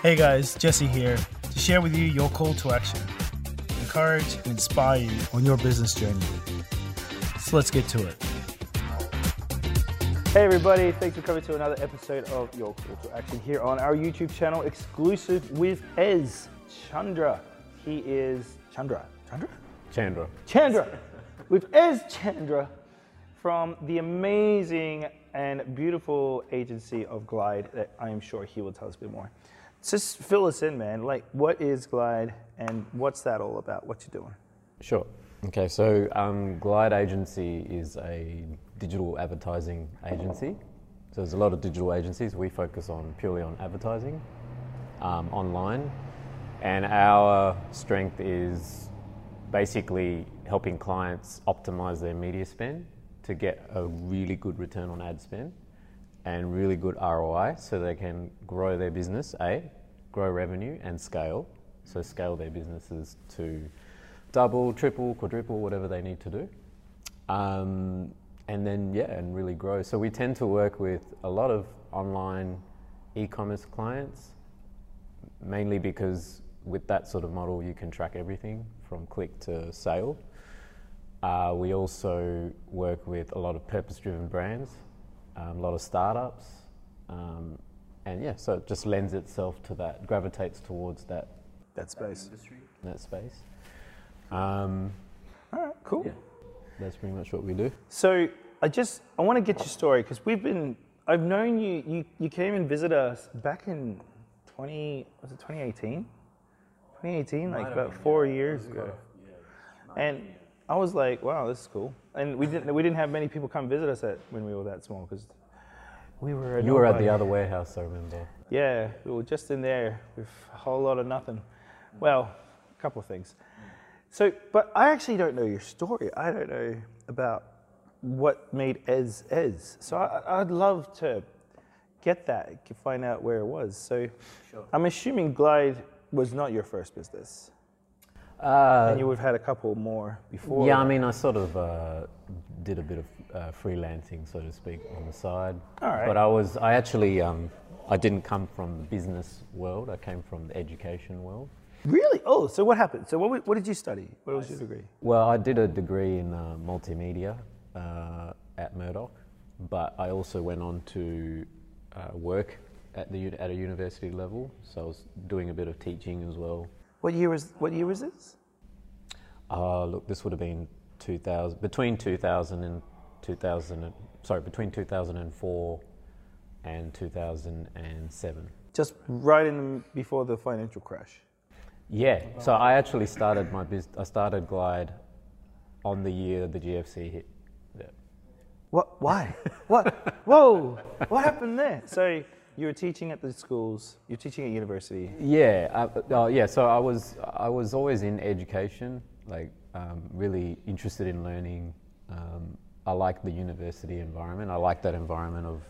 Hey guys, Jesse here to share with you your call to action. Encourage and inspire you on your business journey. So let's get to it. Hey everybody, thanks for coming to another episode of Your Call to Action here on our YouTube channel, exclusive with Ez Chandra. He is Chandra. Chandra? Chandra. Chandra. with Ez Chandra from the amazing and beautiful agency of Glide that I am sure he will tell us a bit more. Just fill us in, man. Like, what is Glide and what's that all about? What you doing? Sure. Okay, so um, Glide Agency is a digital advertising agency. So there's a lot of digital agencies. We focus on purely on advertising um, online, and our strength is basically helping clients optimize their media spend to get a really good return on ad spend and really good ROI so they can grow their business, A, grow revenue and scale. So scale their businesses to double, triple, quadruple, whatever they need to do. Um, and then, yeah, and really grow. So we tend to work with a lot of online e commerce clients, mainly because with that sort of model, you can track everything from click to sale. Uh, we also work with a lot of purpose driven brands, um, a lot of startups. Um, and yeah, so it just lends itself to that, gravitates towards that That space. that space. Um, All right, cool. yeah, that's pretty much what we do. So I just I want to get your story because we've been I've known you, you you came and visited us back in 20 was it 2018? 2018, like about four years ago. And I was like, wow, this is cool. And we didn't we didn't have many people come visit us at when we were that small because we were. a You were at the other warehouse, I remember. Yeah, we were just in there with a whole lot of nothing. Well, a couple of things. So, but I actually don't know your story. I don't know about what made Ez Ez. So I, I'd love to get that, to find out where it was. So I'm assuming Glide was not your first business. Uh, and you would have had a couple more before. yeah, I mean, I sort of uh, did a bit of uh, freelancing, so to speak, on the side. All right. But I was, I actually, um, I didn't come from the business world. I came from the education world. Really? Oh, so what happened? So what, what did you study? What was your degree? Well, I did a degree in uh, multimedia uh, at Murdoch, but I also went on to uh, work at the at a university level. So I was doing a bit of teaching as well. What year was, what year was this? Uh, look, this would have been 2000 between 2000 and 2000. and- Sorry, between 2004 and 2007. Just right in before the financial crash. Yeah. So I actually started my business. I started Glide on the year the GFC hit. Yeah. What? Why? what? Whoa! What happened there? So you were teaching at the schools. You're teaching at university. Yeah, uh, uh, yeah. So I was I was always in education, like um, really interested in learning. Um, I like the university environment. I like that environment of,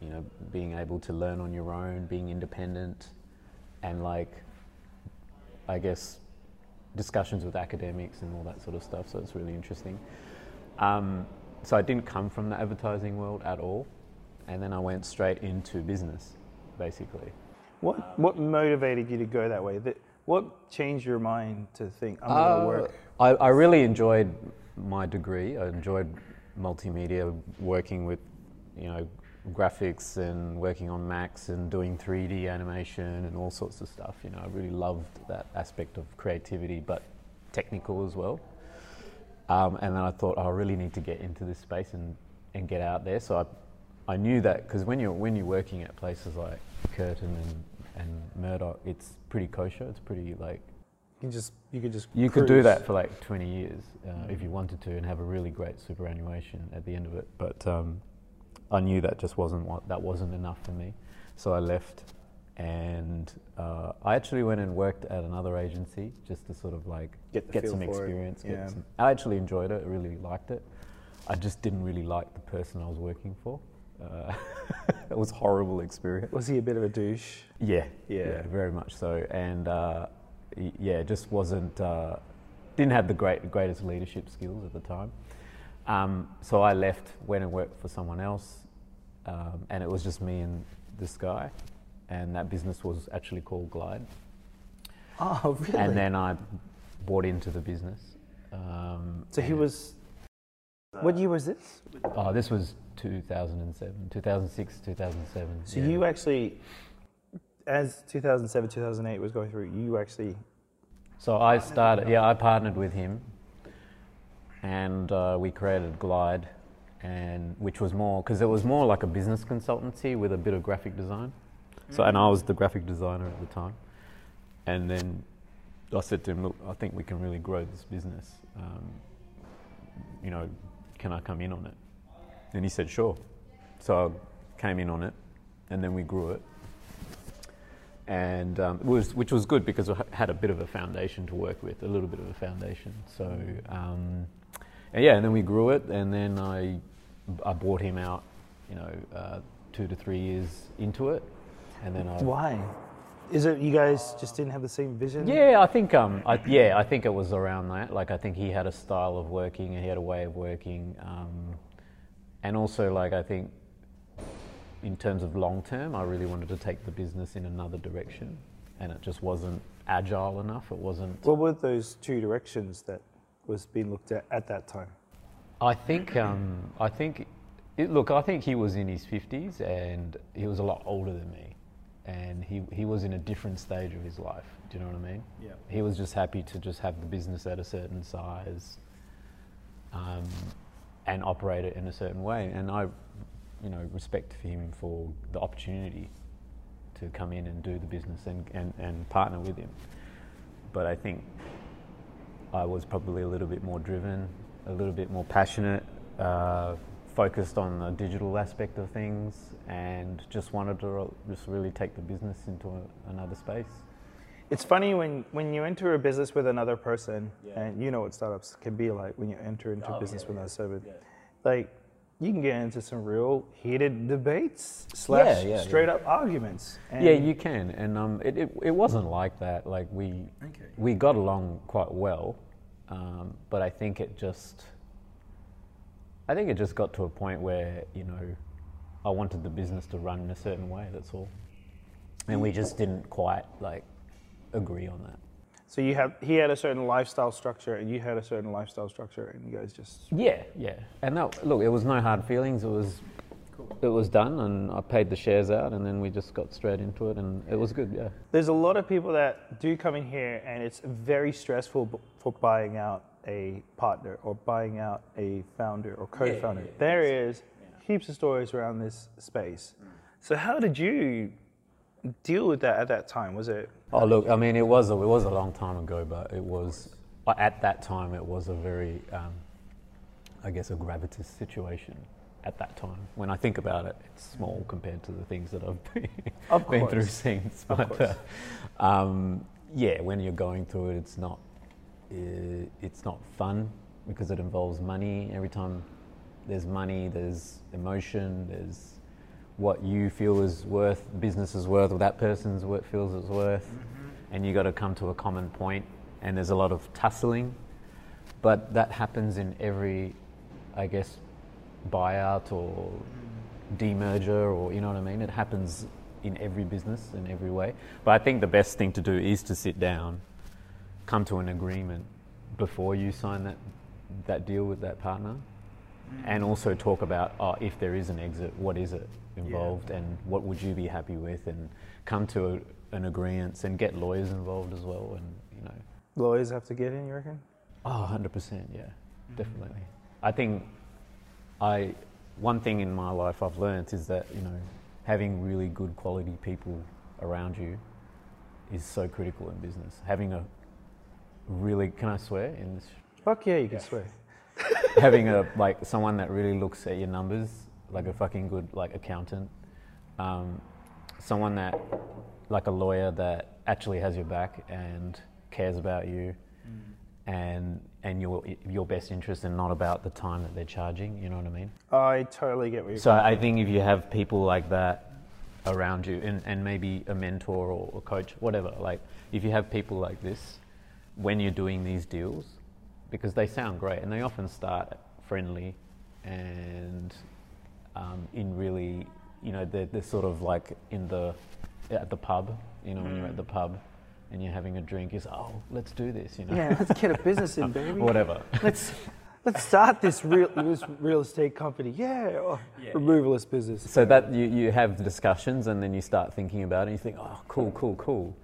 you know, being able to learn on your own, being independent, and like, I guess, discussions with academics and all that sort of stuff. So it's really interesting. Um, so I didn't come from the advertising world at all, and then I went straight into business, basically. What What motivated you to go that way? That, what changed your mind to think I'm going to Uh, work? I, I really enjoyed my degree. I enjoyed multimedia, working with, you know, graphics and working on Macs and doing 3D animation and all sorts of stuff. You know, I really loved that aspect of creativity, but technical as well. Um, and then I thought, oh, I really need to get into this space and, and get out there. So I, I knew that because when you're when you're working at places like Curtin and, and Murdoch, it's pretty kosher. It's pretty like You can just you could just you could do that for like 20 years uh, if you wanted to and have a really great superannuation at the end of it. But um, I knew that just wasn't what that wasn't enough for me, so I left. And uh, I actually went and worked at another agency just to sort of like Get feel some experience. get yeah. some- I actually enjoyed it. I really liked it. I just didn't really like the person I was working for. Uh, it was a horrible experience. Was he a bit of a douche? Yeah, Yeah. very much so. And uh, yeah, just wasn't uh, didn't have the great greatest leadership skills at the time. Um, so I left, went and worked for someone else, um, and it was just me and this guy. and that business was actually called Glide. Oh, really? And then I bought into the business. Um, so he was. What year was this? Oh, this was 2007, 2006, 2007. So yeah. you actually, as 2007, 2008 was going through, you actually. So I started, yeah, I partnered with him, and uh, we created Glide, and which was more because it was more like a business consultancy with a bit of graphic design. So and I was the graphic designer at the time, and then I said to him, look, I think we can really grow this business. Um, you know, can I come in on it? And he said, sure. So I came in on it, and then we grew it and um, it was, which was good because I had a bit of a foundation to work with, a little bit of a foundation. So, um, and yeah, and then we grew it, and then I, I bought him out, you know, uh, two to three years into it, and then I. Why? Is it you guys just didn't have the same vision? Yeah, I think um, I, yeah, I think it was around that. Like, I think he had a style of working, and he had a way of working, um, and also like I think in terms of long term, I really wanted to take the business in another direction, and it just wasn't agile enough. It wasn't. What were those two directions that was being looked at at that time? I think. Um, I think. It, look, I think he was in his fifties, and he was a lot older than me, and he he was in a different stage of his life. Do you know what I mean? Yeah. He was just happy to just have the business at a certain size, um, and operate it in a certain way, and I. You know, respect him for the opportunity to come in and do the business and, and, and partner with him. But I think I was probably a little bit more driven, a little bit more passionate, uh, focused on the digital aspect of things, and just wanted to just really take the business into a, another space. It's funny when, when you enter a business with another person, and you know what startups can be like when you enter into a business with another person. Like, you can get into some real heated debates slash Yeah, yeah, straight up arguments. And yeah, you can, and um, it, it, it wasn't like that. Like we we got along quite well, um, but I think it just I think it just got to a point where you know I wanted the business to run in a certain way. That's all, and we just didn't quite like agree on that. So you have he had a certain lifestyle structure, and you had a certain lifestyle structure, and you guys just Yeah, yeah. And that, look, it was no hard feelings. It was, it was done, and I paid the shares out, and then we just got straight into it, and it was good. Yeah. There's a lot of people that do come in here, and it's very stressful for buying out a partner or buying out a founder or co-founder. There is heaps of stories around this space. So how did you deal with that at that time? Was it Oh, look, I mean, it was a, it was a long time ago, but it was at that time it was a very, um, I guess, a gravitous situation. At that time, when I think about it, it's small compared to the things that I've been, been through since. But uh, um, yeah, when you're going through it, it's not uh, it's not fun because it involves money. Every time there's money, there's emotion, there's what you feel is worth, business is worth, or that person's what feels it's worth, mm-hmm. and you got to come to a common point. And there's a lot of tussling, but that happens in every, I guess, buyout or mm-hmm. demerger, or you know what I mean. It happens in every business in every way. But I think the best thing to do is to sit down, come to an agreement before you sign that that deal with that partner, mm-hmm. and also talk about oh, if there is an exit, what is it involved, and what would you be happy with, and come to a, an agreement and get lawyers involved as well, and you know. lawyers have to get in? You reckon? Oh, 100%, yeah, mm-hmm. definitely. I think I one thing in my life I've learned is that, you know, having really good quality people around you is so critical in business. Having a really can I swear in this Fuck yeah, you can swear. having a like someone that really looks at your numbers like a fucking good like accountant. Um, someone that like a lawyer that actually has your back and cares about you and and your your best interest and not about the time that they're charging you know what i mean? I totally get what you're so i think if you have people like that around you and, and maybe a mentor or a coach whatever like if you have people like this when you're doing these deals because they sound great and they often start friendly and um, in really you know they're, they're sort of like in the at the pub. You know, when you're at the pub and you're having a drink, is oh, let's do this. You know, Yeah, let's get a business in, baby. whatever. Let's let's start this real this real estate company. Yeah, oh, removalist business. So that you, you have discussions and then you start thinking about it and you think, oh, cool, cool, cool.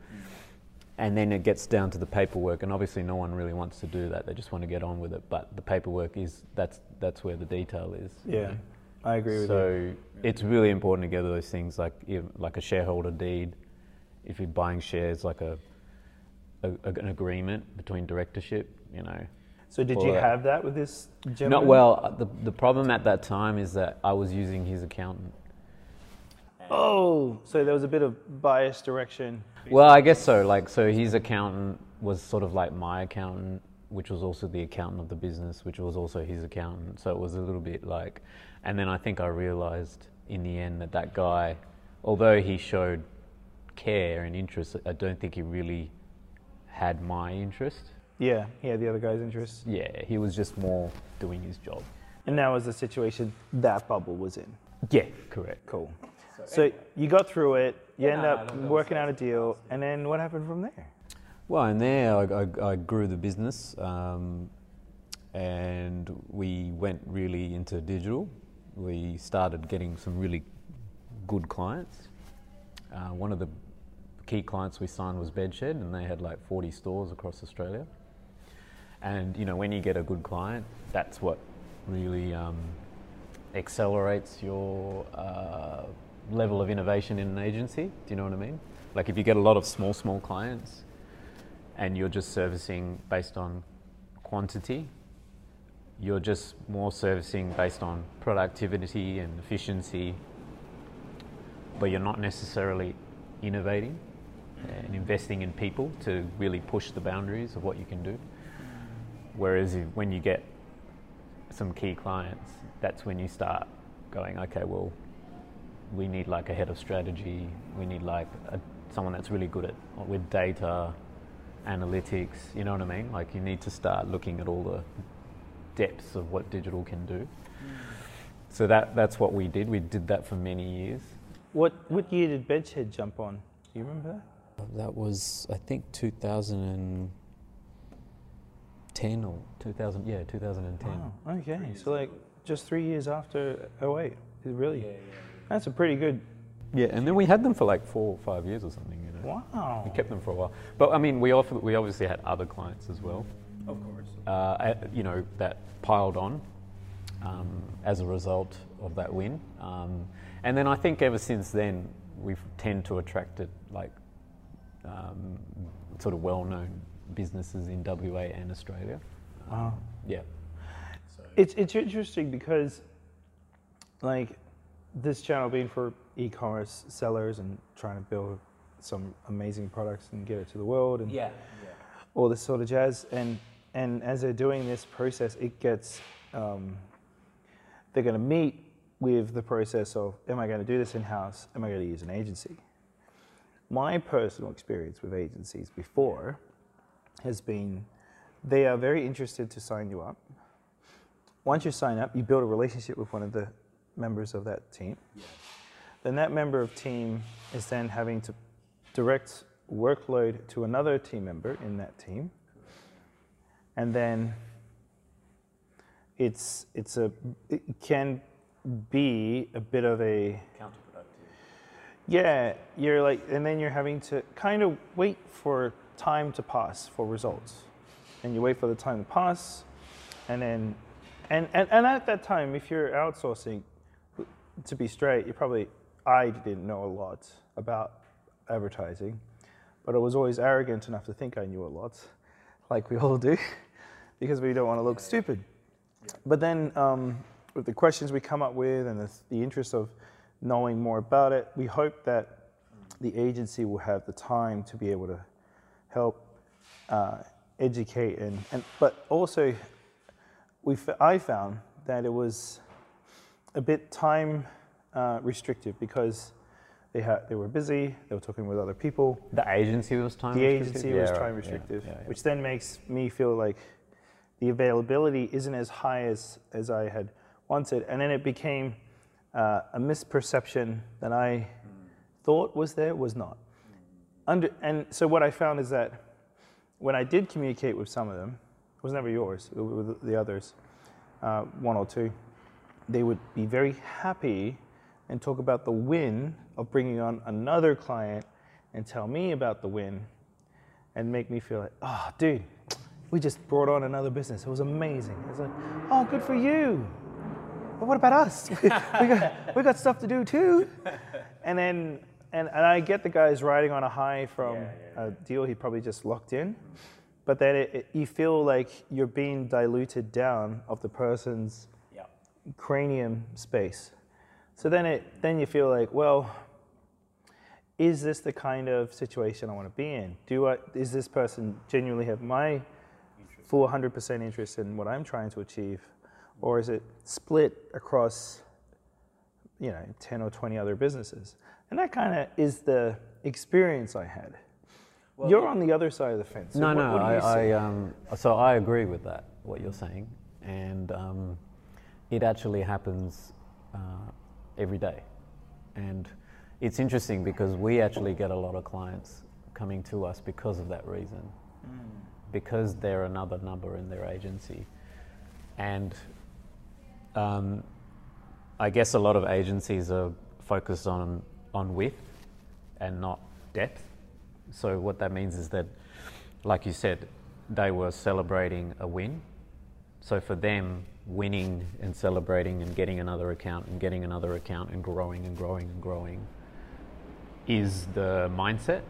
And then it gets down to the paperwork, and obviously no one really wants to do that. They just want to get on with it. But the paperwork is that's that's where the detail is. you Yeah, know. I agree with you. So it's really important to get those things like like a shareholder deed. If you're buying shares, like a, a an agreement between directorship, you know. So did you uh, have that with this Not gentleman? well. uh, The the problem at that time is that I was using his accountant. Oh, so there was a bit of bias direction. Well, I guess so. Like, so his accountant was sort of like my accountant, which was also the accountant of the business, which was also his accountant. So it was a little bit like, and then I think I realized in the end that that guy, although he showed care and interest, I don't think he really had my interest. Yeah, he had the other guy's interest. Yeah, he was just more doing his job. And that was the situation that bubble was in. Yeah, correct. Cool. So you got through it, you Yeah, end no, up that working out a deal, and then what happened from there? Well, and there I, I, I grew the business, um, and we went really into digital. We started getting some really good clients. Uh, one of the key clients we signed was Bedshed, and they had like 40 stores across Australia. And you know, when you get a good client, that's what really um, accelerates your uh, level of innovation in an agency. Do you know what I mean? Like if you get a lot of small, small clients, and you're just servicing based on quantity, you're just more servicing based on productivity and efficiency, but you're not necessarily innovating and investing in people to really push the boundaries of what you can do. Whereas if, when you get some key clients, that's when you start going, okay, well, we need like a head of strategy, we need like a, someone that's really good at with data, analytics, you know what I mean? Like you need to start looking at all the depths of what digital can do. So that that's what we did. We did that for many years. What what year did Bedshed jump on? Do you remember that? That was I think 2010 or 2000 yeah 2010. Oh, okay. So like just three years after 08. Really? Yeah, yeah. That's a pretty good. Yeah, and then we had them for like four or five years or something. You know, Wow. we kept them for a while. But I mean, we offer, we obviously had other clients as well. Of course. uh, you know, that piled on um, as a result of that win. Um, and then I think ever since then, we've tend to attracted like um, sort of well-known businesses in WA and Australia. Wow. Yeah. It's it's interesting because, like, this channel being for e-commerce sellers and trying to build some amazing products and get it to the world and Yeah. all this sort of jazz. And and as they're doing this process, it gets um, they're going to meet with the process of am I going to do this in house? Am I going to use an agency? My personal experience with agencies before has been they are very interested to sign you up. Once you sign up, you build a relationship with one of the members of that team. Then that member of team is then having to direct workload to another team member in that team. And then it's it's a it can be a bit of a Counterproductive. yeah, you're like, and then you're having to kind of wait for time to pass for results. And you wait for the time to pass, and then, and, and, and at that time, if you're outsourcing, to be straight, you probably, I didn't know a lot about advertising, but I was always arrogant enough to think I knew a lot, like we all do, because we don't want to look stupid. But then, um, with the questions we come up with and the, the interest of knowing more about it, we hope that the agency will have the time to be able to help uh, educate and, and but also we f- I found that it was a bit time uh, restrictive because they had they were busy, they were talking with other people, The agency was time. the restricted? agency Yeah, was right. time restrictive, yeah, yeah. which then makes me feel like the availability isn't as high as, as I had wanted. And then it became uh, a misperception that I thought was there was not. Under, and so what I found is that when I did communicate with some of them, it was never yours, it was the others, uh, one or two, they would be very happy and talk about the win of bringing on another client and tell me about the win and make me feel like, oh, dude, we just brought on another business. It was amazing. It's like, oh, good for you. But what about us? we, got, we got stuff to do too. And then, and, and I get the guys riding on a high from Yeah, yeah. a deal he probably just locked in. But then it, it, you feel like you're being diluted down of the person's Yeah. cranium space. So then it then you feel like, well, is this the kind of situation I want to be in? Do I is this person genuinely have my full 100% interest in what I'm trying to achieve or is it split across you know 10 or 20 other businesses? And that kind of is the experience I had. You're on the other side of the fence. So no, what- no. what I. I um, so I agree with that. What you're saying, and um, it actually happens uh, every day, and it's interesting because we actually get a lot of clients coming to us because of that reason, because they're another number in their agency, and um, I guess a lot of agencies are focused on on width and not depth. So what that means is that, like you said, they were celebrating a win. So for them, winning and celebrating and getting another account and getting another account and growing and growing and growing is the mindset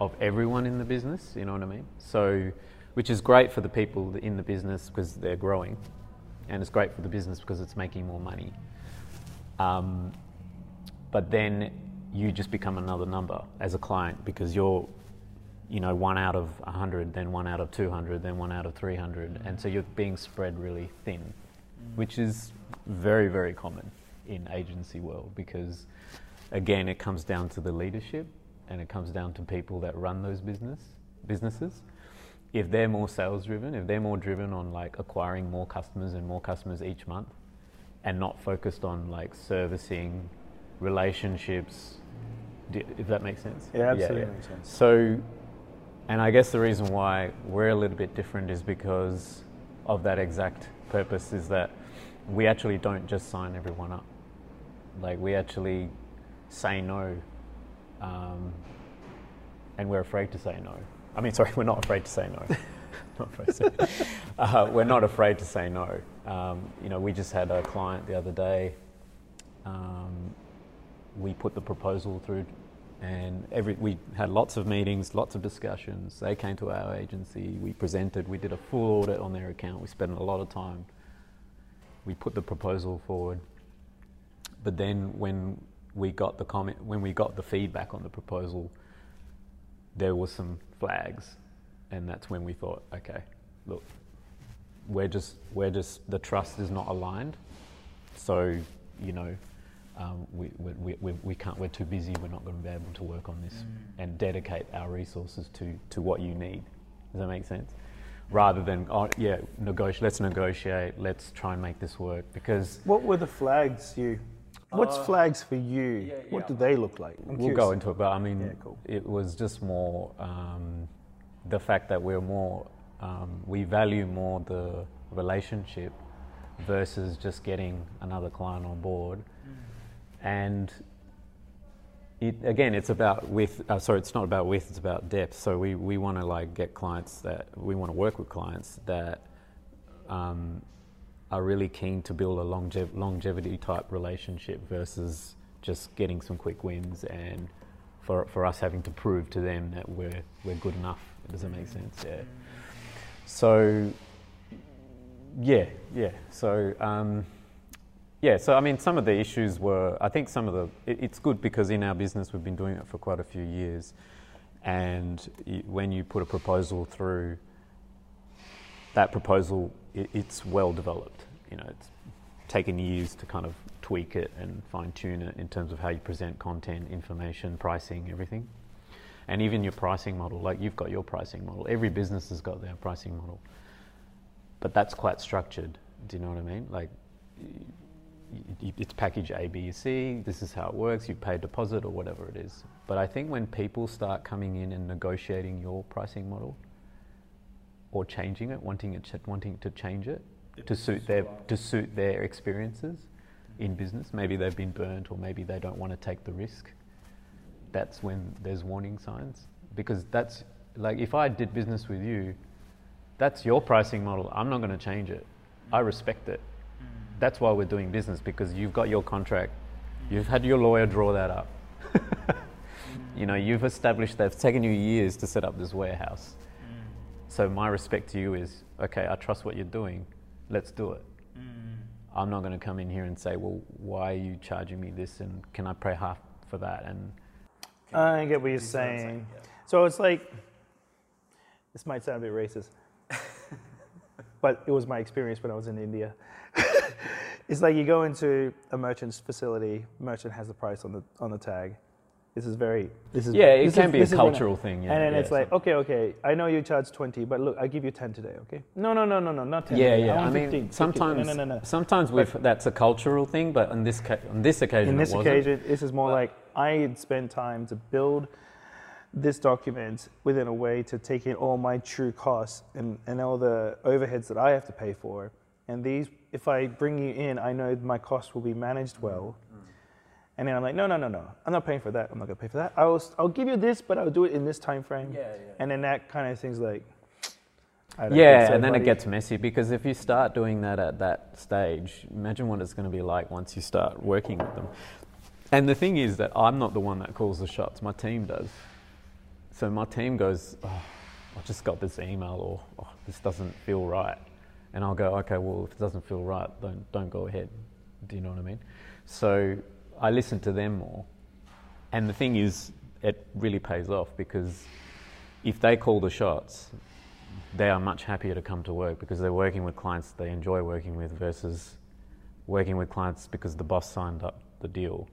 of everyone in the business. You know what I mean? So, which is great for the people in the business because they're growing, and it's great for the business because it's making more money. Um, but then you just become another number as a client because you're you know one out of 100 then one out of 200 then one out of 300 and so you're being spread really thin which is very very common in agency world because again it comes down to the leadership and it comes down to people that run those business businesses if they're more sales driven if they're more driven on like acquiring more customers and more customers each month and not focused on like servicing relationships if that makes sense? It absolutely makes sense. so and i guess the reason why we're a little bit different is because of that exact purpose is that we actually don't just sign everyone up. Like we actually say no um, and we're afraid to say no i mean sorry we're not afraid to say no. Not afraid to say, uh, we're not afraid to say no. Um, you know we just had a client the other day. Um, we put the proposal through and every, we had lots of meetings, lots of discussions. They came to our agency, we presented, we did a full audit on their account, we spent a lot of time. We put the proposal forward. But then when we got the comment, when we got the feedback on the proposal, there was some flags. And that's when we thought, okay, look, we're just, we're just, the trust is not aligned. So, you know, um, we, we, we, we, we can't, we're too busy, we're not going to be able to work on this and dedicate our resources to, to what you need. Does that make sense? Rather than, oh, yeah, negotiate, let's negotiate, let's try and make this work. Because What were the flags you? What's Uh, flags for you? yeah, What yeah. do they look like? I'm we'll curious. go into it, but I mean, Yeah, cool. it was just more um, the fact that we're more, um, we value more the relationship versus just getting another client on board. And it, again, it's about width. Uh, sorry, it's not about width. It's about depth. So we, we want to like get clients that we want to work with clients that um, are really keen to build a longev- longevity type relationship versus just getting some quick wins and for, for us having to prove to them that we're we're good enough. Does that make sense? Yeah. So yeah, yeah. So. Um, yeah, so I mean, some of the issues were, I think some of the, it, it's good because in our business we've been doing it for quite a few years. And when you put a proposal through, that proposal, it, it's well developed. You know, it's taken years to kind of tweak it and fine tune it in terms of how you present content, information, pricing, everything. And even your pricing model, like you've got your pricing model. Every business has got their pricing model. But that's quite structured. Do you know what I mean? Like, it's package A, B, C. This is how it works. You pay a deposit or whatever it is. But I think when people start coming in and negotiating your pricing model, or changing it, wanting it, ch- wanting to change it to suit their to suit their experiences in business. Maybe they've been burnt, or maybe they don't want to take the risk. That's when there's warning signs because that's like if I did business with you, that's your pricing model. I'm not going to change it. I respect it. That's why we're doing business because you've got your contract. You've had your lawyer draw that up. you know, you've established that it's taken you years to set up this warehouse. So my respect to you is, okay, I trust what you're doing. Let's do it. I'm not going to come in here and say, well, why are you charging me this and can I pray half for that? And I get what you're saying. So it's like, this might sound a bit racist, but it was my experience when I was in India. it's like you go into a merchant's facility, merchant has the price on the on the tag. This is very. This is Yeah, it can is- be a cultural thing, yeah, and then yeah, it's like, okay, okay, I know you charge twenty, but look, I give you ten today. Okay? No, no, no, no, no, not ten. yeah, yeah. I, want mean, 15, 15. sometimes, No, no, no, no. sometimes we've, that's a cultural thing, but on this ca- on this occasion, In this occasion, this is more like I had spent time to build this document within a way to take in all my true costs and, and all the overheads that I have to pay for. And these, if I bring you in, I know my costs will be managed well. And then I'm like, no, no, no, no. I'm not paying for that. I'm not gonna pay for that. I'll, I'll give you this, but I'll do it in this time frame. Yeah, yeah. And then that kind of thing's like, I don't Yeah, so, and then it gets messy because if you start doing that at that stage, imagine what it's going to be like once you start working with them. And the thing is that I'm not the one that calls the shots, my team does. So my team goes, oh, I just got this email or oh, this doesn't feel right. And I'll go, okay, well, if it doesn't feel right, don't, don't go ahead. Do you know what I mean? So I listen to them more. And the thing is, it really pays off because if they call the shots, they are much happier to come to work because they're working with clients they enjoy working with versus working with clients because the boss signed up the deal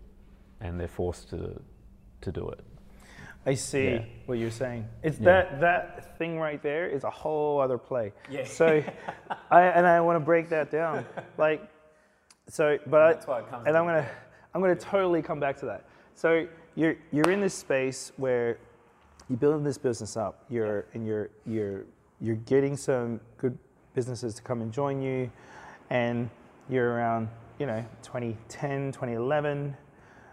and they're forced to, to do it. I see Yeah. what you're saying. It's Yeah. that that thing right there is a whole other play. Yeah. So, I and I want to break that down. Like, so, but I, That's why it comes and I'm gonna I'm gonna totally come back to that. So you're you're in this space where you're building this business up. You're and you're you're you're getting some good businesses to come and join you, and you're around you know 2010 2011.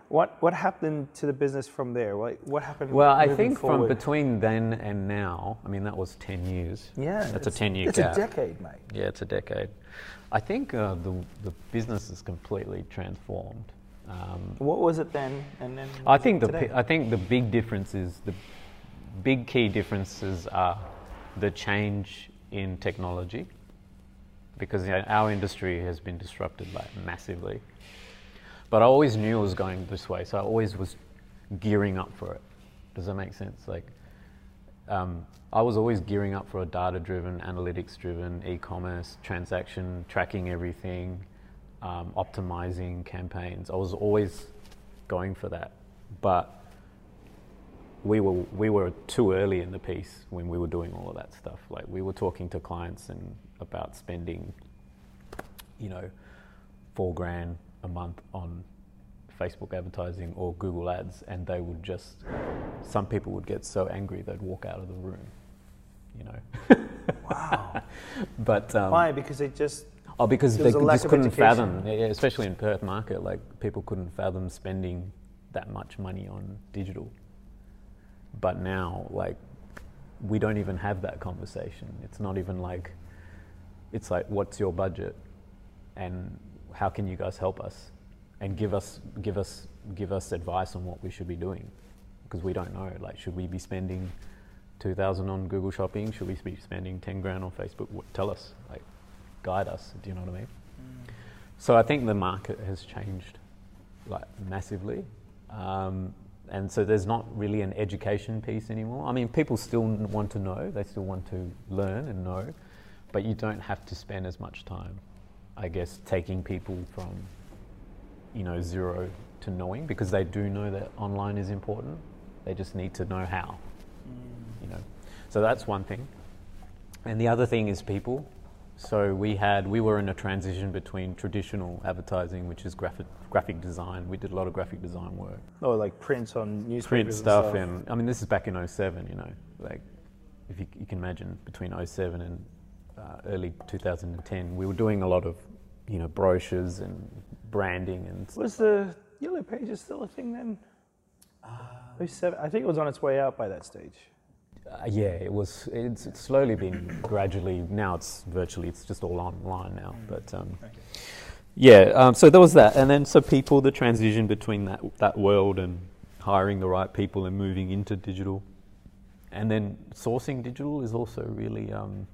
What what happened to the business from there? What what happened? Well, I think from between then and now, I mean, that was 10 years. yeah, That's a 10 year It's gap. a decade, mate. Yeah, it's a decade. I think uh, the, the business is completely transformed. Um, What was it then? And then I think the today? I think the big difference is the big key differences are the change in technology because you know, our industry has been disrupted like massively. But I always knew it was going this way, so I always was gearing up for it. Does that make sense? Like, um, I was always gearing up for a data-driven, analytics-driven e-commerce transaction, tracking everything, um, optimizing campaigns. I was always going for that, but we were we were too early in the piece when we were doing all of that stuff. Like we were talking to clients and about spending, you know, four grand a month on Facebook advertising or Google ads, and they would just some people would get so angry they'd walk out of the room, you know. wow. but um, Why? Because it just Oh, because There they was a could- lack just couldn't fathom, yeah, especially in Perth market, like people couldn't fathom spending that much money on digital. But now, like, we don't even have that conversation. It's not even like, it's like, what's your budget, and how can you guys help us, and give us give us give us advice on what we should be doing, because we don't know. Like, should we be spending two thousand on Google Shopping? Should we be spending ten grand on Facebook? Tell us, like, guide us. Do you know what I mean? So I think the market has changed, like massively, um, and so there's not really an education piece anymore. I mean, people still want to know; they still want to learn and know, but you don't have to spend as much time, I guess, taking people from, you know, zero to knowing because they do know that online is important. They just need to know how, you know. So that's one thing. And the other thing is people. So we had we were in a transition between traditional advertising, which is graphic graphic design. We did a lot of graphic design work, Or like prints on newspapers print and stuff, and I mean this is back in 07, You know, like if you, you can imagine between 07 and uh, early 2010, we were doing a lot of you know brochures and branding and Was the Yellow Pages still a thing then? Uh, 07, I think it was on its way out by that stage. Uh, yeah, it was. It's, it's slowly been gradually. Now it's virtually. It's just all online now. But um, yeah, um, so there was that, and then so people, the transition between that that world and hiring the right people and moving into digital, and then sourcing digital is also really. Um,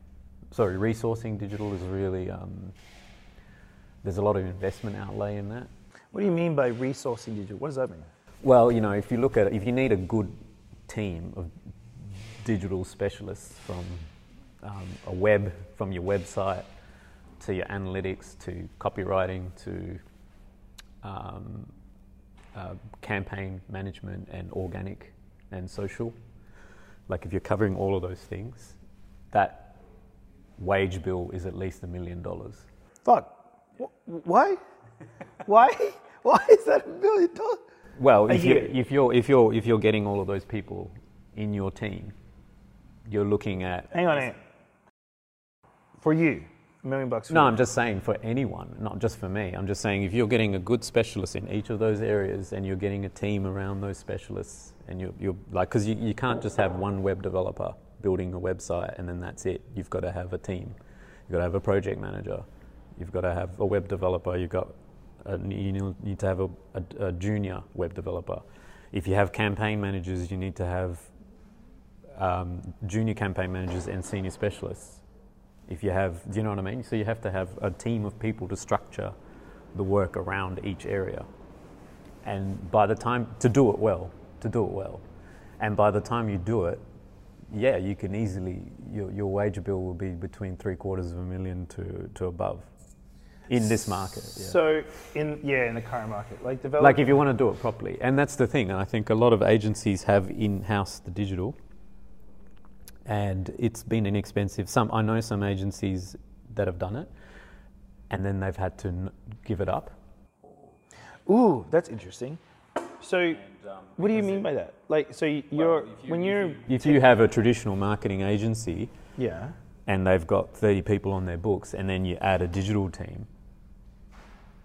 sorry, resourcing digital is really. Um, there's a lot of investment outlay in that. What do you mean by resourcing digital? What does that mean? Well, you know, if you look at it, if you need a good team of digital specialists from um, a web, from your website to your analytics to copywriting to um, uh, campaign management and organic and social. Like if you're covering all of those things, that wage bill is at least a million dollars. Fuck. Wh- Why? Why? Why is that a million dollars? Well, if, you, if you're if you're if you're getting all of those people in your team, you're looking at. Hang on, hang on. For you, a million bucks. For No, you. I'm just saying for anyone, not just for me. I'm just saying if you're getting a good specialist in each of those areas and you're getting a team around those specialists, and you're, you're like, because you, you can't just have one web developer building a website and then that's it. You've got to have a team. You've got to have a project manager. You've got to have a web developer. You've got a, you need to have a, a, a junior web developer. If you have campaign managers, you need to have um, junior campaign managers and senior specialists. If you have, do you know what I mean? So you have to have a team of people to structure the work around each area. And by the time, to do it well, to do it well. And by the time you do it, yeah, you can easily, your, your wage bill will be between three quarters of a million to, to above in this market. yeah. So in yeah, in the current market, like develop. Like if you want to do it properly. And that's the thing. And I think a lot of agencies have in-house the digital. And it's been inexpensive. Some I know some agencies that have done it and then they've had to n- give it up. Ooh, that's interesting. So, what do you mean by that? Like, so y- you're when you're If you have a traditional marketing agency yeah. and they've got 30 people on their books and then you add a digital team,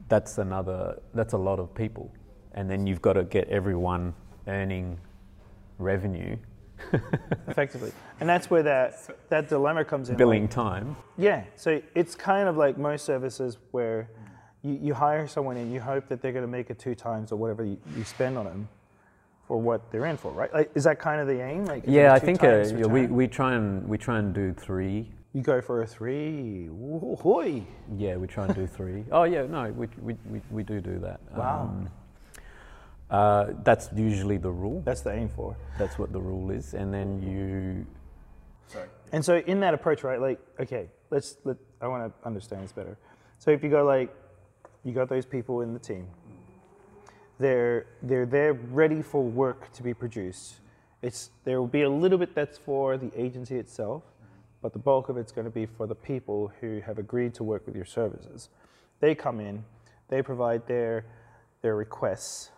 that's another that's a lot of people. And then you've got to get everyone earning revenue, effectively. And that's where that that dilemma comes in. billing like- time. yeah. So it's kind of like most services where you, you hire someone and you hope that they're going to make it two times or whatever you, you spend on them for what they're in for, right? Like, is that kind of the aim? Like, Yeah, I think uh, yeah, we, we try and we try and do three. you go for a three. Woo-hoo-hoy. Yeah, we try and do three. Oh yeah, no, we, we, we, we do do that. Wow. Um, uh, that's usually the rule. That's the aim for. That's what the rule is, and then you. Sorry. And so in that approach, right? Like, okay, let's let I want to understand this better. So if you go like, you got those people in the team. They're they're there ready for work to be produced. It's there will be a little bit that's for the agency itself, but the bulk of it's going to be for the people who have agreed to work with your services. They come in, they provide their their requests.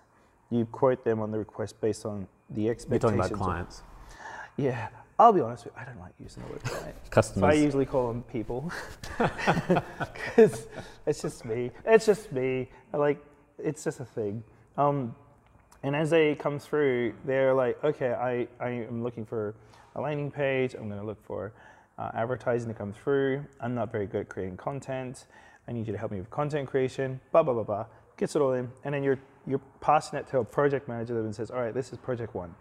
You quote them on the request based on the expectations. You're talking about of- clients, yeah, I'll be honest with you, I don't like using the word client. So I usually call them people. Because it's just me. It's just me. I like, it's just a thing. Um, and as they come through, they're like, okay, I, I am looking for a landing page. I'm going to look for uh, advertising to come through. I'm not very good at creating content. I need you to help me with content creation. Blah, blah, blah, blah. Gets it all in. And then you're, you're passing it to a project manager that then says, all right, this is project one.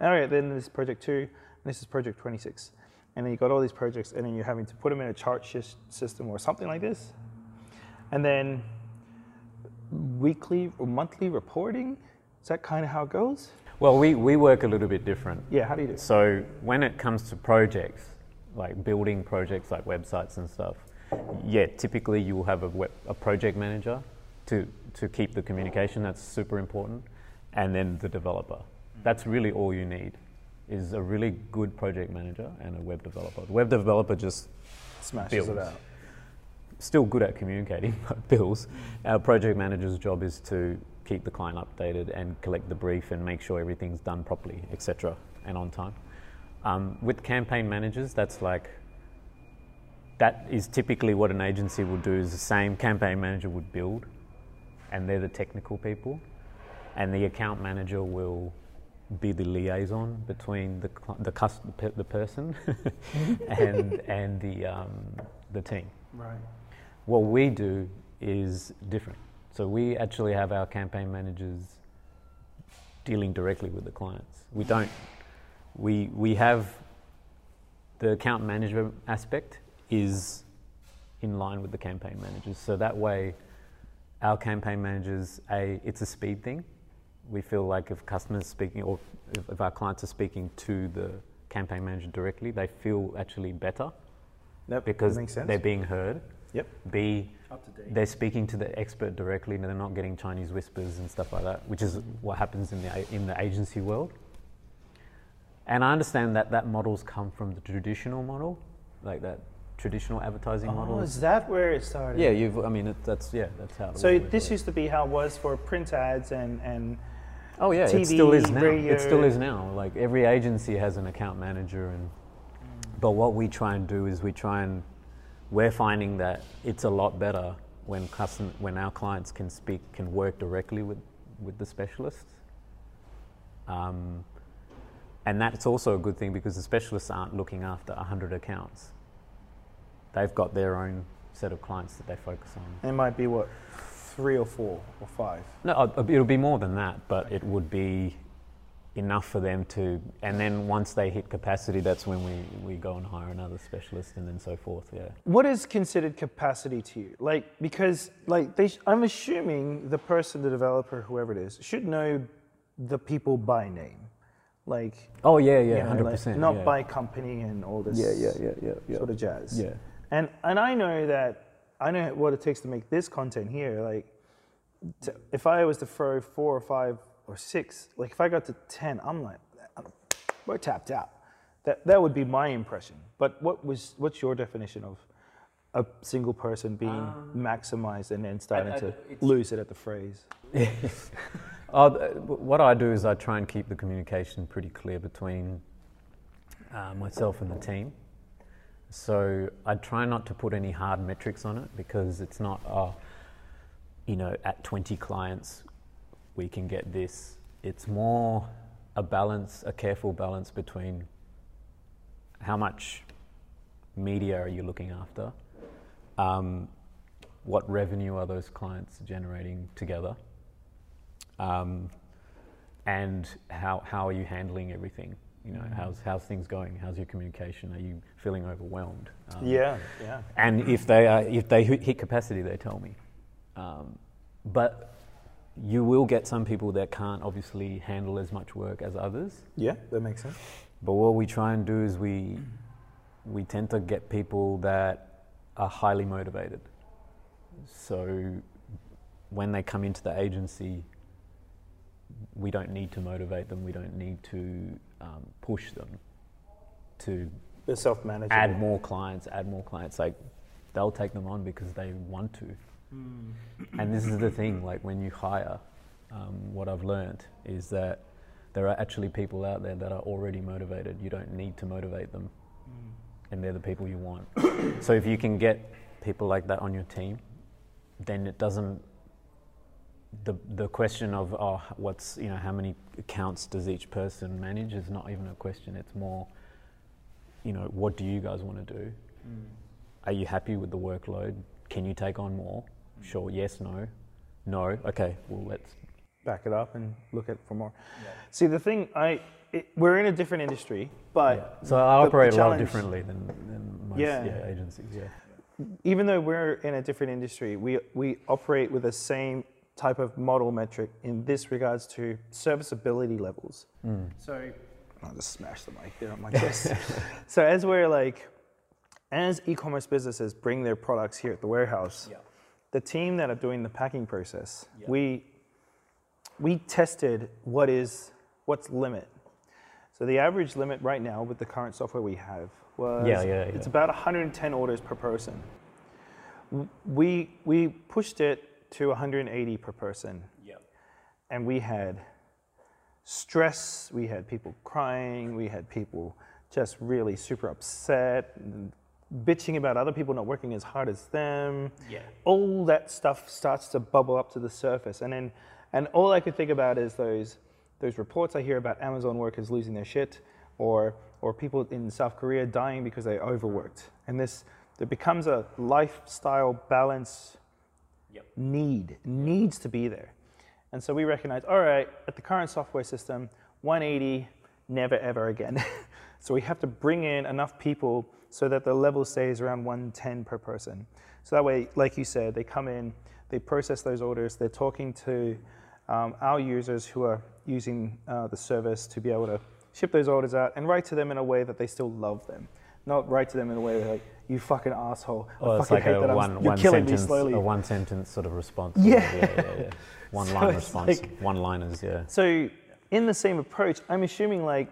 All right, then this is project two. And this is project 26 and then you've got all these projects, and then you're having to put them in a chart sys- system or something like this, and then weekly or monthly reporting. Is that kind of how it goes? Well, we, we work a little bit different. Yeah. How do you do? So when it comes to projects, like building projects like websites and stuff, yeah, typically you will have a, web, a project manager to, to keep the communication. That's super important, and then the developer. That's really all you need, is a really good project manager and a web developer. The web developer just Smashes builds. it out. still good at communicating but bills. Our project manager's job is to keep the client updated and collect the brief and make sure everything's done properly, etc., and on time. Um, with campaign managers, that's like that is typically what an agency would do. Is the same campaign manager would build, and they're the technical people, and the account manager will be the liaison between the the, the person and and the um, the team. Right. What we do is different. So we actually have our campaign managers dealing directly with the clients. We don't. We we have the account management aspect is in line with the campaign managers. So that way, our campaign managers, a it's a speed thing. We feel like if customers speaking or if, if our clients are speaking to the campaign manager directly, they feel actually better Yep, because makes sense. they're being heard. Yep. B, Up to date. they're speaking to the expert directly, and they're not getting Chinese whispers and stuff like that, which is what happens in the in the agency world. And I understand that that model's come from the traditional model, like that traditional advertising Oh, model. is that where it started? Yeah, you've. I mean, it, that's yeah, that's how. it So always this used to be how it was for print ads and and Oh yeah, it still is TV, now. It still is now. Like every agency has an account manager, and but what we try and do is we try and we're finding that it's a lot better when custom when our clients can speak can work directly with with the specialists. Um, and that's also a good thing because the specialists aren't looking after 100 accounts. They've got their own set of clients that they focus on. it might be what three or four or five. No, uh, it'll be more than that, but it would be enough for them to. And then once they hit capacity, that's when we, we go and hire another specialist, and then so forth. Yeah. What is considered capacity to you? Like because like they, I'm assuming the person, the developer, whoever it is, should know the people by name, like Oh yeah, you yeah, know, hundred like, percent. not yeah. by company and all this Yeah, yeah, yeah, yeah, yeah. sort of jazz. Yeah. And and I know that I know what it takes to make this content here. Like, to, if I was to throw four or five or six, like if I got to ten, I'm like, we're tapped out. That that would be my impression. But what was what's your definition of a single person being maximized and then starting I- to lose it at the phrase? Th- what I do is I try and keep the communication pretty clear between uh, myself and the team. So I try not to put any hard metrics on it because it's not, oh, you know, at 20 clients we can get this. It's more a balance, a careful balance between how much media are you looking after, um, what revenue are those clients generating together, um, and how, how are you handling everything? You know, how's, how's things going? How's your communication? Are you feeling overwhelmed? Um, Yeah, yeah. and if they are, if they hit hit capacity, they tell me. Um, but you will get some people that can't obviously handle as much work as others. Yeah, that makes sense. But what we try and do is we we tend to get people that are highly motivated. So when they come into the agency, we don't need to motivate them. We don't need to um, push them to The self-management. add more clients, add more clients. Like they'll take them on because they want to. And this is the thing, like when you hire, um, what I've learned is that there are actually people out there that are already motivated. You don't need to motivate them, and they're the people you want. so if you can get people like that on your team, then it doesn't. The, the question of oh what's you know how many accounts does each person manage is not even a question it's more you know what do you guys want to do mm. are you happy with the workload? Can you take on more? Mm. Sure, yes, no. No, okay, well, let's. back it up and look at for more. See, the thing I it, we're in a different industry, but So I the operate a lot differently than, than most Yeah. yeah. agencies, yeah. even though we're in a different industry, we we operate with the same type of model metric in this regards to serviceability levels. Hmm. So I'll just smash the mic there on my chest. so as we're like, as e-commerce businesses bring their products here at the warehouse, the team that are doing the packing process, we we tested what is what's limit. So the average limit right now with the current software we have was Yeah, yeah, it's about 110 orders per person. we we pushed it to 180 per person, Yep. and we had stress. We had people crying. We had people just really super upset, and bitching about other people not working as hard as them. Yeah. All that stuff starts to bubble up to the surface, and then and all I could think about is those those reports I hear about Amazon workers losing their shit, or or people in South Korea dying because they overworked, and this there becomes a lifestyle balance Yep. need needs to be there. And so we recognize, all right, at the current software system, 180, never ever again. so we have to bring in enough people so that the level stays around 110 per person. So that way, like you said, they come in, they process those orders, they're talking to um, our users who are using uh, the service to be able to ship those orders out and write to them in a way that they still love them. Not write to them in a way like, you fucking asshole. I fucking like hate a that I'm- one, you're one killing me sentence, slowly. a one sentence sort of response. Yeah. yeah, yeah, yeah. One So line response, like- one liners, yeah. So, in the same approach, I'm assuming like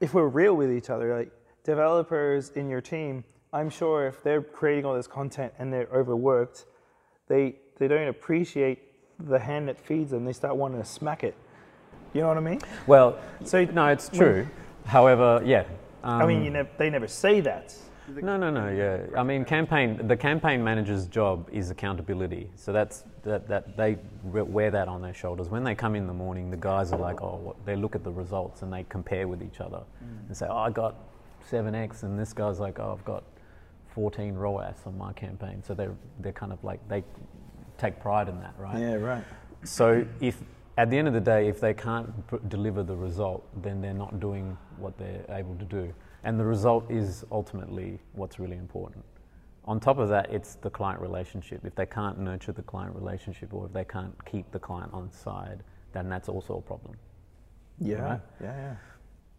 if we're real with each other, like developers in your team, I'm sure if they're creating all this content and they're overworked, they they don't appreciate the hand that feeds them. They start wanting to smack it. You know what I mean? Well, So no, it's true. However, yeah. Um, I mean, you never, they never say that. No, no, no. Yeah, I mean, campaign. The campaign manager's job is accountability. So that's that. That they wear that on their shoulders. When they come in the morning, the guys are like, oh, what? they look at the results and they compare with each other and say, oh, I got seven X, and this guy's like, oh, I've got fourteen ROAS on my campaign. So they're they're kind of like they take pride in that, right? Yeah, right. So if at the end of the day, if they can't pr- deliver the result, then they're not doing what they're able to do. And the result is ultimately what's really important. On top of that, it's the client relationship. If they can't nurture the client relationship or if they can't keep the client on side, then that's also a problem. Yeah, Right. yeah, yeah.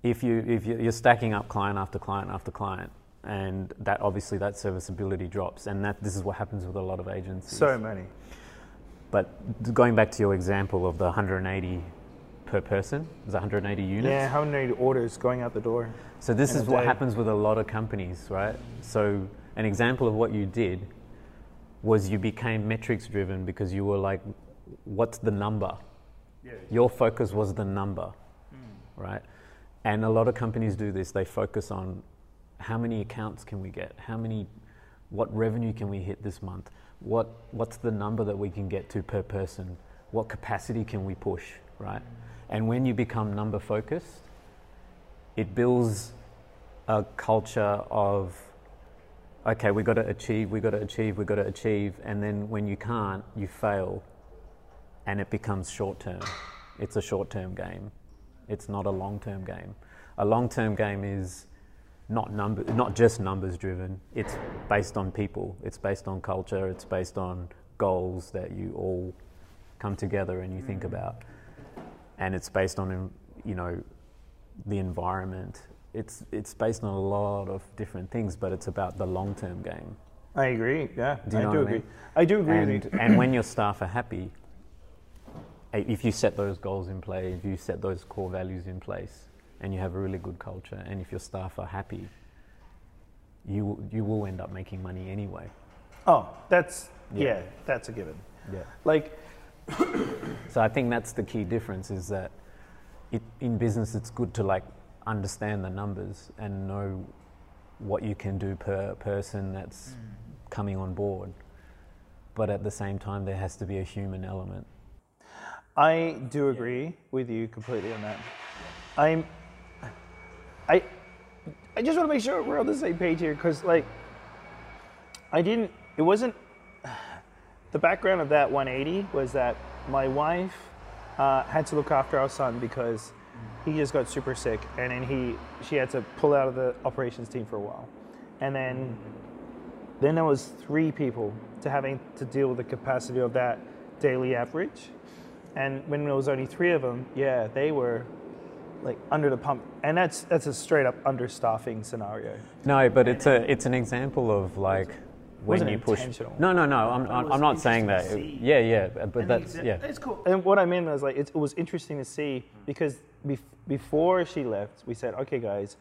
If, you, if you- you're stacking up client after client after client, and that obviously that serviceability drops, and that this is what happens with a lot of agencies. So many. But going back to your example of the 180 per person, is 180 units. Yeah, how many orders going out the door? So this is what day. happens with a lot of companies, right? So an example of what you did was you became metrics driven because you were like, what's the number? Your focus was the number, hmm. right? And a lot of companies do this. They focus on how many accounts can we get? How many, what revenue can we hit this month? What, what's the number that we can get to per person? What capacity can we push, right? Hmm. And when you become number focused, it builds a culture of okay we've got to achieve we've got to achieve we've got to achieve. And then when you can't you fail and it becomes short term it's a short term game. It's not a long term game. A long term game is not number not just numbers driven. It's based on people. It's based on culture. It's based on goals that you all come together and you think mm. about and it's based on you know the environment. It's it's based on a lot of different things, but it's about the long term game. I agree. Yeah, Do I do I agree. mean? I do agree And and when your staff are happy, eh, if you set those goals in play, if you set those core values in place, and you have a really good culture, and if your staff are happy, you you will end up making money anyway. Oh, that's Yeah. yeah, that's a given. Yeah. Like So I think that's the key difference is that it, in business it's good to like understand the numbers and know what you can do per person that's mm. coming on board. But at the same time there has to be a human element. I do agree with you completely on that. I'm I I just want to make sure we're on the same page here cuz like I didn't it wasn't the background of that 180 was that my wife uh, had to look after our son because he just got super sick and then he she had to pull out of the operations team for a while. And then then there was three people to having to deal with the capacity of that daily average. And when there was only three of them, yeah, they were like under the pump, and that's that's a straight up understaffing scenario. No, but it's a it's an example of like when you push. No, no, no. I'm, I'm, I'm not saying that. interesting to see. Yeah, yeah. But that's yeah. it's cool. And what I meant was like it, it was interesting to see because bef- before she left, we said, okay, guys,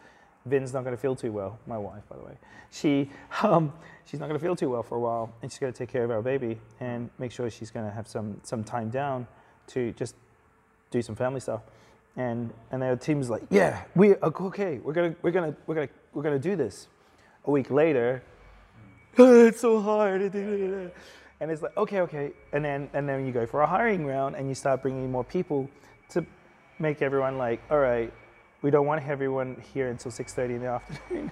Vin's not going to feel too well. My wife, by the way, she um, she's not going to feel too well for a while, and she's going to take care of our baby and make sure she's going to have some some time down to just do some family stuff. And and their team's like, yeah, we okay. We're gonna we're gonna we're gonna we're gonna do this. A week later, it's so hard. And it's like, okay, okay. And then and then you go for a hiring round and you start bringing more people to make everyone like, all right, we don't want everyone here until 6.30 in the afternoon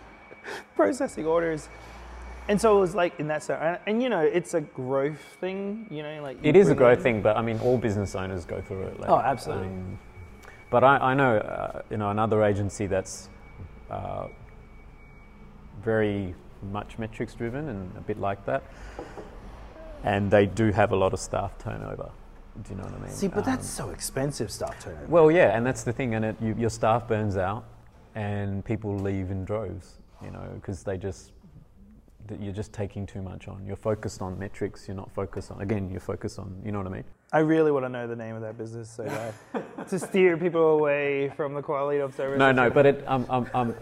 processing orders. And so it was like in that sense, and, and, you know, it's a growth thing, you know, like it is a growth in. thing, but I mean, all business owners go through it. Like, oh, absolutely. Um, but I, I know, uh, you know, another agency that's uh, very much metrics driven and a bit like that, and they do have a lot of staff turnover. Do you know what I mean? See, but um, that's so expensive staff turnover. Well, yeah, and that's the thing, and it, you, your staff burns out, and people leave in droves. You know, because they just that you're just taking too much on. You're focused on metrics. You're not focused on again. You're focused on. You know what I mean? I really want to know the name of that business so that to steer people away from the quality of service. No, no, but it, um, um, um,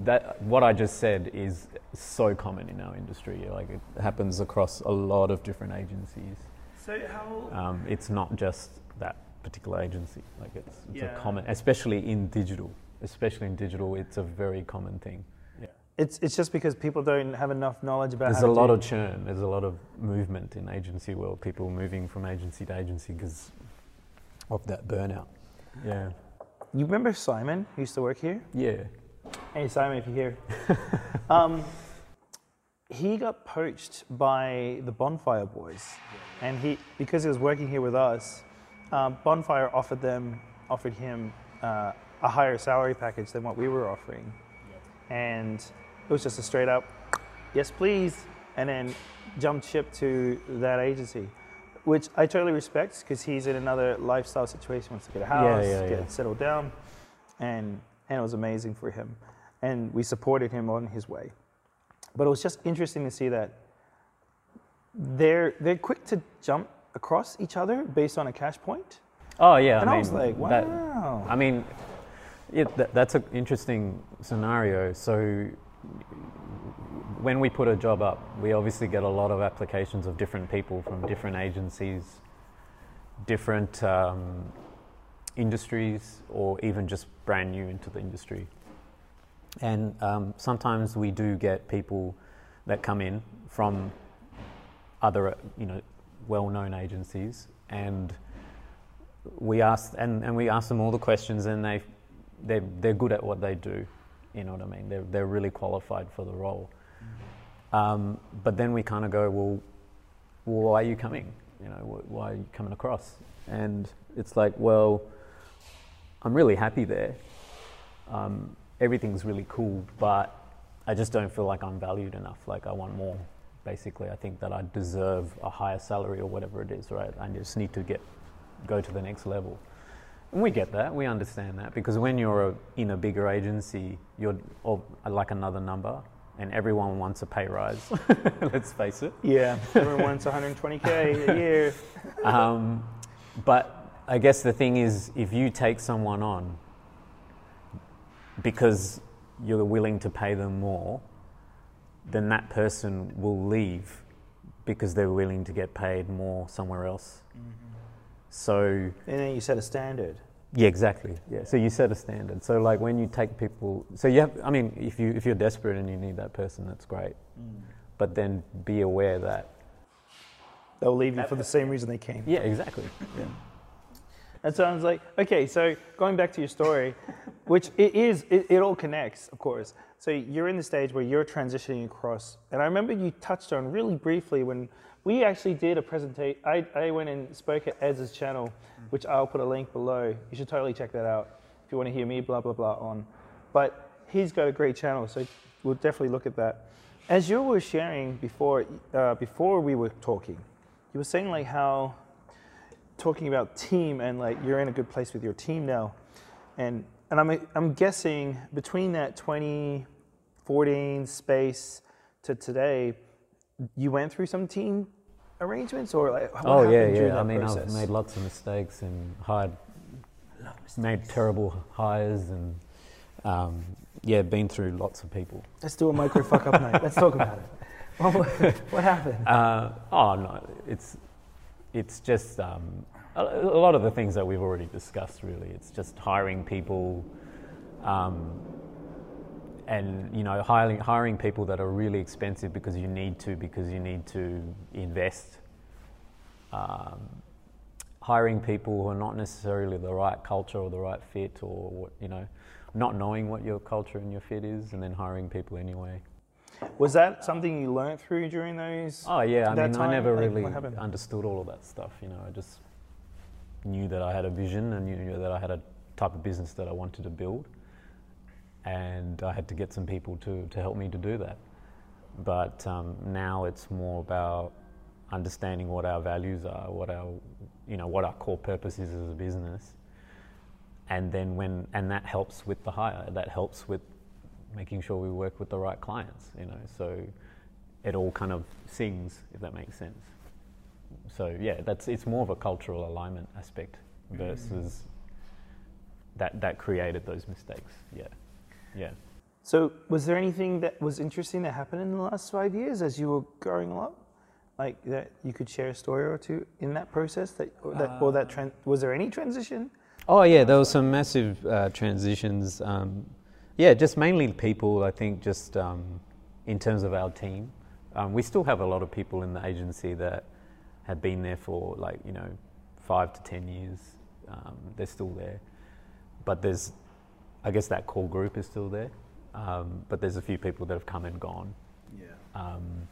that what I just said is so common in our industry. Like it happens across a lot of different agencies. So how? Um, it's not just that particular agency. Like it's, it's yeah. a common, especially in digital. Especially in digital, it's a very common thing. Yeah. It's it's just because people don't have enough knowledge about. There's a lot of churn. There's a lot of movement in agency world. People moving from agency to agency because of that burnout. Yeah. You remember Simon who used to work here? Yeah. Hey Simon, if you're here. um, he got poached by the Bonfire Boys, and he because he was working here with us, um, Bonfire offered them offered him uh, a higher salary package than what we were offering, and it was just a straight up, yes please, and then jumped ship to that agency, which I totally respect because he's in another lifestyle situation, wants to get a house, yeah, yeah, get yeah. settled down, and and it was amazing for him, and we supported him on his way. But it was just interesting to see that they're they're quick to jump across each other based on a cash point. Oh yeah, and I, I was like, wow. That, I mean, yeah, that, that's an interesting scenario. So when we put a job up, we obviously get a lot of applications of different people from different agencies, different um, industries, or even just brand new into the industry. And um, sometimes we do get people that come in from other, you know, well-known agencies, and we ask and, and we ask them all the questions, and they they they're good at what they do. You know what I mean? They're they're really qualified for the role. Um, but then we kind of go, well, why are you coming? You know, why are you coming across? And it's like, well, I'm really happy there. Um, everything's really cool, but I just don't feel like I'm valued enough. Like I want more. Basically, I think that I deserve a higher salary or whatever it is. Right? I just need to get go to the next level. And we get that. We understand that because when you're a, in a bigger agency, you're like another number, and everyone wants a pay rise. Let's face it. Yeah, everyone wants 120k a year. Um, but I guess the thing is, if you take someone on because you're willing to pay them more, then that person will leave because they're willing to get paid more somewhere else. Mm-hmm. So. And then you set a standard. Yeah, exactly. Yeah. So you set a standard. So like when you take people, so you have. I mean, if you if you're desperate and you need that person, that's great. Mm. But then be aware that they'll leave you for the same reason they came. Yeah, exactly. Yeah. And so I was like, okay, so going back to your story, which it is, it, it, all connects, of course. So you're in the stage where you're transitioning across. And I remember you touched on really briefly when we actually did a presentation. I, I went and spoke at Ed's channel, which I'll put a link below. You should totally check that out if you want to hear me blah, blah, blah on. But he's got a great channel, so we'll definitely look at that. As you were sharing before, uh, before we were talking, you were saying like how talking about team and like you're in a good place with your team now, and and I'm I'm guessing between that 2014 space to today, you went through some team arrangements or like oh yeah yeah I mean process? I've made lots of mistakes and hired made terrible hires and um, yeah, been through lots of people. Let's do a micro fuck up night. Let's talk about it. What, what happened? Uh, oh no, it's it's just um, a, a lot of the things that we've already discussed. Really, it's just hiring people, um, and you know, hiring hiring people that are really expensive because you need to because you need to invest. Um, hiring people who are not necessarily the right culture or the right fit, or what you know, not knowing what your culture and your fit is, and then hiring people anyway. Was that something you learned through during those? Oh yeah, I mean? I never really understood all of that stuff. You know, I just knew that I had a vision and knew that I had a type of business that I wanted to build, and I had to get some people to to help me to do that. But um, now it's more about understanding what our values are, what our you know what our core purpose is as a business, and then when and that helps with the hire. That helps with making sure we work with the right clients. You know, so it all kind of sings, if that makes sense. So yeah, that's it's more of a cultural alignment aspect versus that that created those mistakes. Yeah, yeah. So, was there anything that was interesting that happened in the last five years as you were growing up? Like that you could share a story or two in that process that, or that, or that tran- was there any transition? Oh yeah, there were some massive uh, transitions. Um, yeah, just mainly people. I think just um, in terms of our team, um, we still have a lot of people in the agency that have been there for like you know five to ten years. Um, they're still there, but there's, I guess that core group is still there. Um, but there's a few people that have come and gone. Yeah. Um,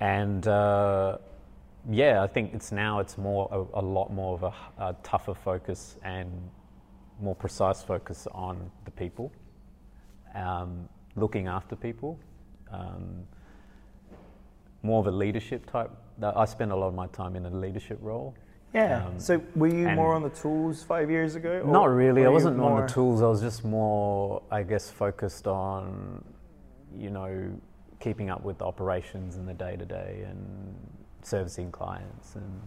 and uh, yeah, I think it's now it's more a, a lot more of a, a tougher focus and more precise focus on the people, um, looking after people, um, more of a leadership type. I spend a lot of my time in a leadership role. Yeah. Um, so, were you more on the tools five years ago? or Not really. I wasn't on the tools. I was just more, I guess, focused on, you know, keeping up with the operations and the day to day and servicing clients. And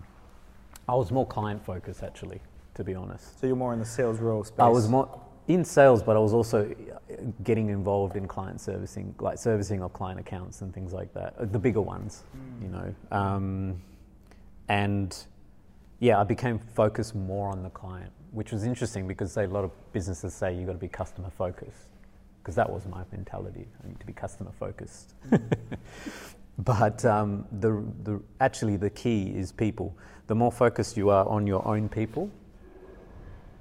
I was more client focused, actually, to be honest. So you're more in the sales role space. I was more in sales, but I was also getting involved in client servicing, like servicing of client accounts and things like that, uh, the bigger ones, you know. Um, and yeah, I became focused more on the client, which was interesting because say, a lot of businesses say you've got to be customer focused, because that was my mentality. I need to be customer focused. but um, the, the, actually, the key is people. The more focused you are on your own people,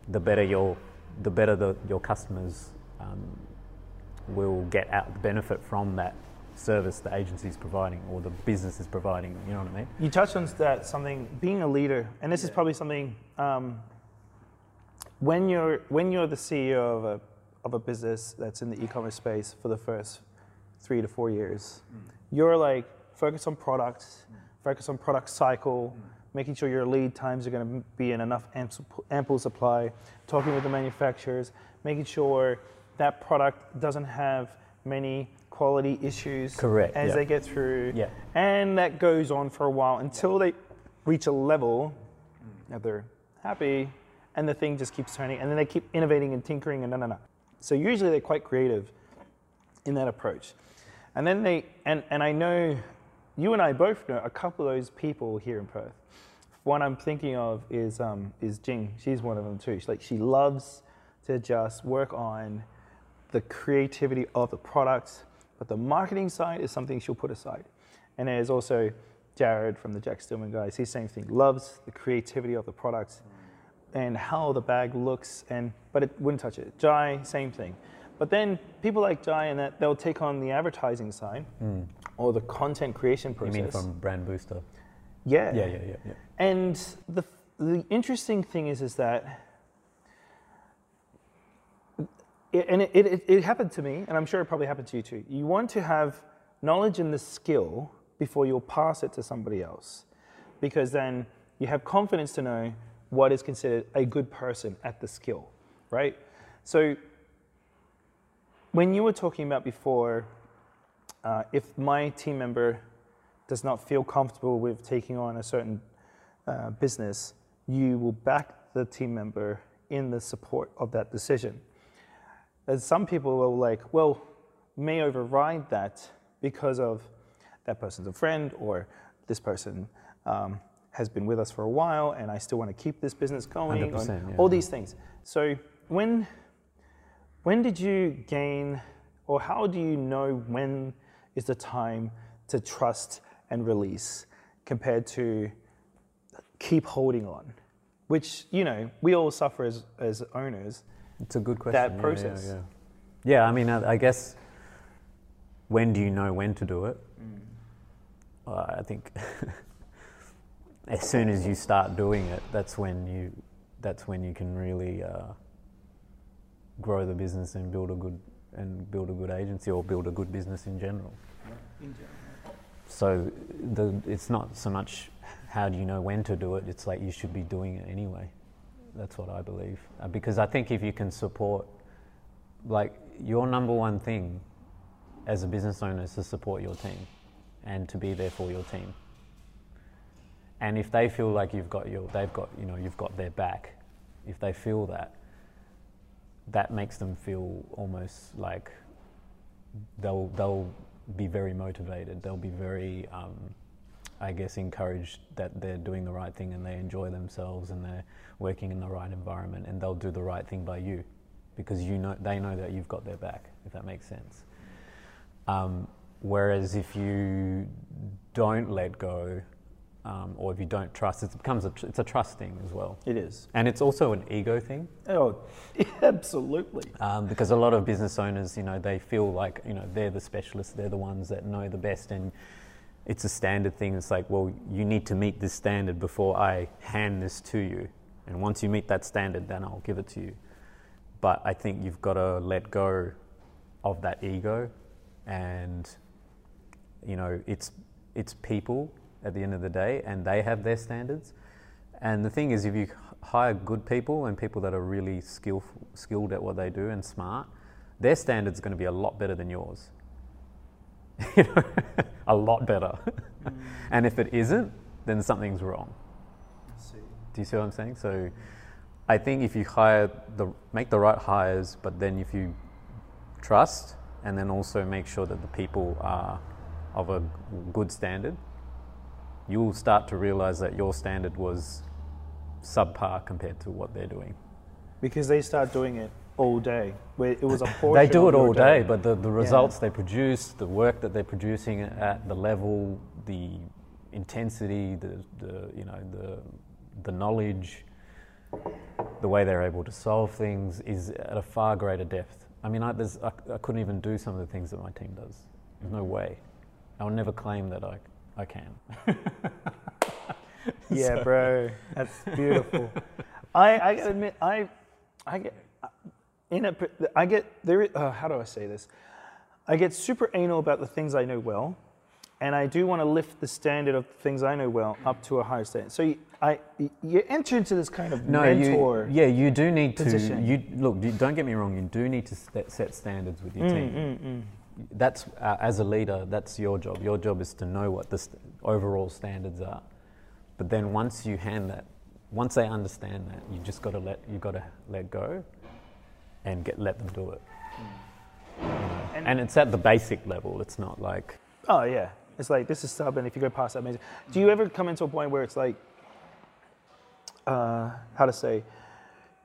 the better your, the better the, your customers um, will get out the benefit from that service the agency is providing or the business is providing. You know what I mean? You touched on that something being a leader, and this is probably something um, when you're when you're the CEO of a of a business that's in the e-commerce space for the first three to four years, you're like focus on products, focus on product cycle, making sure your lead times are going to be in enough ample, ample supply, talking with the manufacturers, making sure that product doesn't have many quality issues Correct, as yeah. they get through. Yeah. And that goes on for a while until they reach a level that they're happy and the thing just keeps turning and then they keep innovating and tinkering and no no no. So usually they're quite creative in that approach. And then they and, and I know you and I both know a couple of those people here in Perth. One I'm thinking of is um, is Jing. She's one of them too. She's like she loves to just work on the creativity of the products, but the marketing side is something she'll put aside. And there's also Jared from the Jack Stillman guys. He's the same thing. Loves the creativity of the products and how the bag looks, and but it wouldn't touch it. Jai, same thing. But then people like Jai and that they'll take on the advertising side or the content creation process. You mean from Brand Booster? Yeah. Yeah, yeah, yeah, yeah. And the the interesting thing is is that it, and it, it, it happened to me, and I'm sure it probably happened to you too. You want to have knowledge and the skill before you'll pass it to somebody else, because then you have confidence to know what is considered a good person at the skill, right? So when you were talking about before, uh, if my team member does not feel comfortable with taking on a certain uh, business, you will back the team member in the support of that decision. There's some people will like, well, may override that because of that person's a friend or this person um, has been with us for a while and I still want to keep this business going. and 100%, yeah. All these things. So when when did you gain or how do you know when is the time to trust and release compared to keep holding on? Which, you know, we all suffer as, as owners. It's a good question. That yeah, yeah, process. Yeah, yeah. I mean, I, I guess when do you know when to do it? Uh, I think as soon as you start doing it, that's when you that's when you can really uh, grow the business and build a good and build a good agency or build a good business in general. So the, it's not so much how do you know when to do it. It's like you should be doing it anyway. That's what I believe. Uh, because I think if you can support, like your number one thing as a business owner is to support your team and to be there for your team. And if they feel like you've got your, they've got, you know, you've got their back, if they feel that, that makes them feel almost like they'll they'll be very motivated. They'll be very, um, I guess, encouraged that they're doing the right thing and they enjoy themselves and they're working in the right environment and they'll do the right thing by you because you know they know that you've got their back. If that makes sense. Um, whereas if you don't let go, um, or if you don't trust, it becomes a, tr- it's a trust thing as well, It is. and it's also an ego thing. Oh, absolutely. Um, because a lot of business owners, you know, they feel like you know they're the specialists, they're the ones that know the best, and it's a standard thing. It's like, well, you need to meet this standard before I hand this to you, and once you meet that standard, then I'll give it to you. But I think you've got to let go of that ego, and you know, it's it's people at the end of the day, and they have their standards. And the thing is, if you hire good people and people that are really skillful, skilled at what they do and smart, their standards are going to be a lot better than yours. you know, a lot better. Mm. and if it isn't, then something's wrong. Do you see what I'm saying? So, I think if you hire the make the right hires, but then if you trust and then also make sure that the people are of a good standard, you'll start to realize that your standard was subpar compared to what they're doing. Because they start doing it all day. Where it was a They do it all day, but the, the results they produce, the work that they're producing at the level, the intensity, the, the you know the the knowledge, the way they're able to solve things is at a far greater depth. I mean, I, there's, I, I couldn't even do some of the things that my team does. There's no way. I'll never claim that I, I can. Yeah, bro, that's beautiful. I, I gotta admit, I, I get, in a, I get there. Uh, how do I say this? I get super anal about the things I know well, and I do want to lift the standard of things I know well up to a higher standard. So you, I, you enter into this kind of mentor. you, yeah, you do need position. to. You look. Don't get me wrong. You do need to set, standards with your Mm, team. That's uh, as a leader. That's your job. Your job is to know what the st- overall standards are. But then once you hand that, once they understand that, you just got to let you got to let go, and get let them do it. You know? And- and it's at the basic level. It's not like Oh yeah, it's like this is sub, and if you go past that, amazing. Do you ever come into a point where it's like, uh, how to say,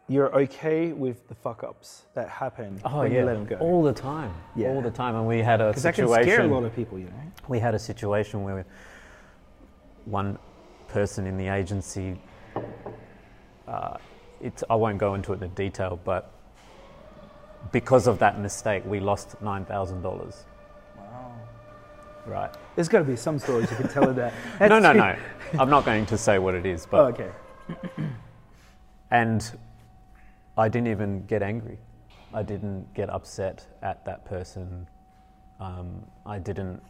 you're okay with the fuck ups that happen oh when yeah, you let them go? all the time, Yeah. all the time. And we had a Because that can situation. scare a lot of people, you know. we had a situation where one person in the agency, uh, it's, I won't go into it in detail, but because of that mistake, we lost $9,000. Wow. Right. There's got to be some stories you can tell of that. no, no, no. I'm not going to say what it is, Oh, but okay. and I didn't even get angry. I didn't get upset at that person. Um, I didn't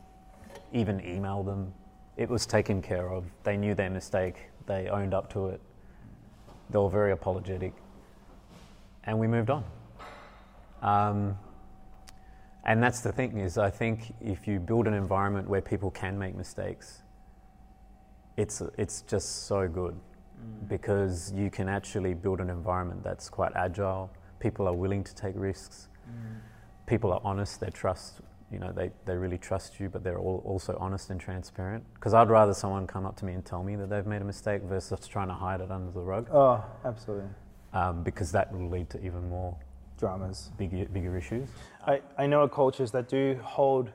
even email them. It was taken care of. They knew their mistake. They owned up to it. They were very apologetic, and we moved on. Um, and that's the thing is, I think if you build an environment where people can make mistakes, it's it's just so good because you can actually build an environment that's quite agile. People are willing to take risks. People are honest. They trust. You know, they, they really trust you, but they're all also honest and transparent. Because I'd rather someone come up to me and tell me that they've made a mistake versus trying to hide it under the rug. Oh, absolutely. Um, because that will lead to even more Dramas. bigger bigger issues. I, I know of cultures that do hold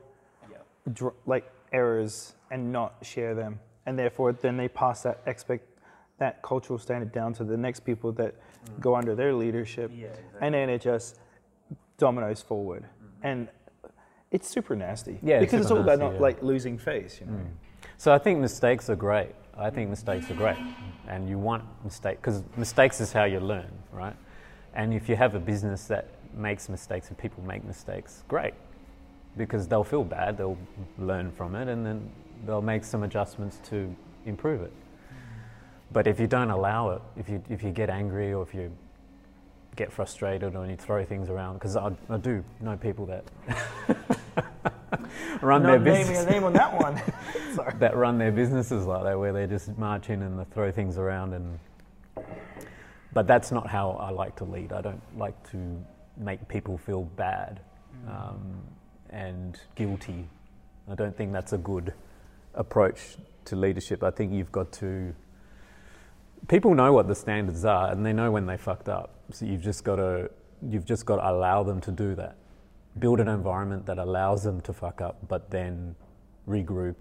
dr- like errors and not share them, and therefore then they pass that expect that cultural standard down to the next people that go under their leadership, and then it just dominoes forward, mm-hmm. and it's super nasty. Yeah, because it's super all about not yeah. like losing face, you know. Mm. So I think mistakes are great. I think mistakes are great, and you want mistakes because mistakes is how you learn, right? And if you have a business that makes mistakes and people make mistakes, great, because they'll feel bad, they'll learn from it, and then they'll make some adjustments to improve it. But if you don't allow it, if you if you get angry or if you get frustrated or you throw things around, because I, I do know people that run their Not business naming a name on that one. That run their businesses like that, where they just march in and they throw things around. And but that's not how I like to lead. I don't like to make people feel bad um, and guilty. I don't think that's a good approach to leadership. I think you've got to. People know what the standards are, and they know when they fucked up. So you've just got to. You've just got to allow them to do that. Build an environment that allows them to fuck up, but then regroup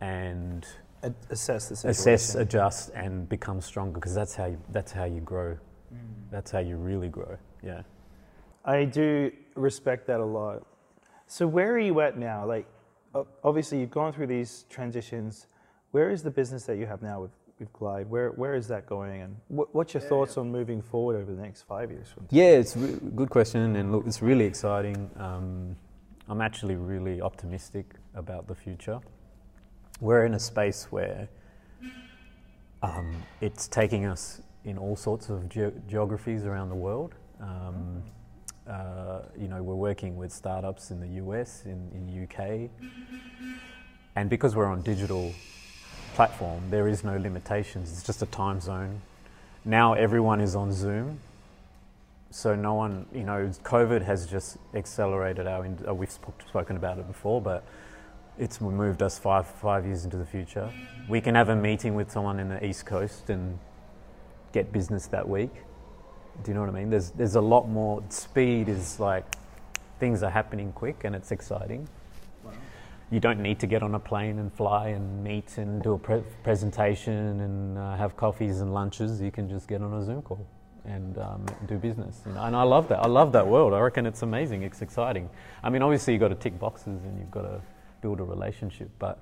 and Assess the situation. assess, adjust, and become stronger because that's how you, that's how you grow. Mm. That's how you really grow. Yeah. I do respect that a lot. So where are you at now? Like, obviously you've gone through these transitions. Where is the business that you have now with, with Glide? Where where is that going? And what, what's your thoughts on moving forward over the next five years from? Yeah, it's a re- good question, and look, it's really exciting. Um, I'm actually really optimistic about the future. We're in a space where um, it's taking us in all sorts of ge- geographies around the world. Um, uh, you know, we're working with startups in the US, in, in UK, and because we're on digital platform, there is no limitations. It's just a time zone. Now everyone is on Zoom, so no one, you know, COVID has just accelerated our. Uh, we've sp- spoken about it before, but it's moved us five five years into the future. We can have a meeting with someone in the East Coast and get business that week. Do you know what I mean? There's there's a lot more speed. Is like things are happening quick and it's exciting. You don't need to get on a plane and fly and meet and do a pre- presentation and uh, have coffees and lunches. You can just get on a Zoom call and um, do business. You know? And I love that. I love that world. I reckon it's amazing. It's exciting. I mean, obviously you've got to tick boxes and you've got to build a relationship, but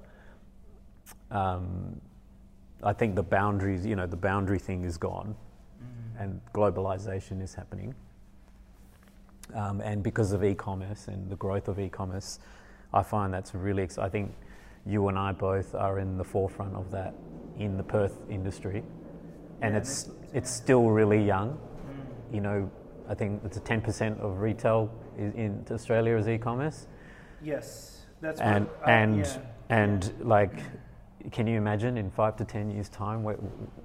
um, I think the boundaries, you know, the boundary thing is gone, and globalization is happening. Um, and because of e-commerce and the growth of e-commerce, I find that's really. Ex- I think you and I both are in the forefront of that in the Perth industry, and it's it's still really young. You know, I think it's a ten percent of retail in, in Australia is e-commerce Yes, that's and and and like can you imagine in five to ten years time what,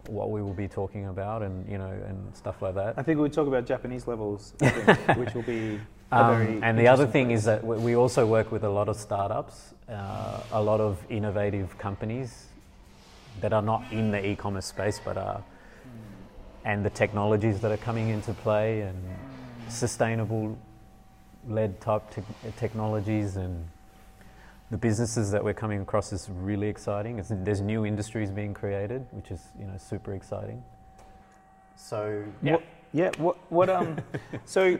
what we will be talking about and you know and stuff like that I think we'll talk about Japanese levels, I think, which will be a Um, and the other thing place. is that we also work with a lot of startups uh, a lot of innovative companies that are not in the e-commerce space but are and the technologies that are coming into play and sustainable led type te- technologies and the businesses that we're coming across is really exciting. It's, there's new industries being created, which is you know super exciting. So yeah, What, yeah. What? What? Um. so,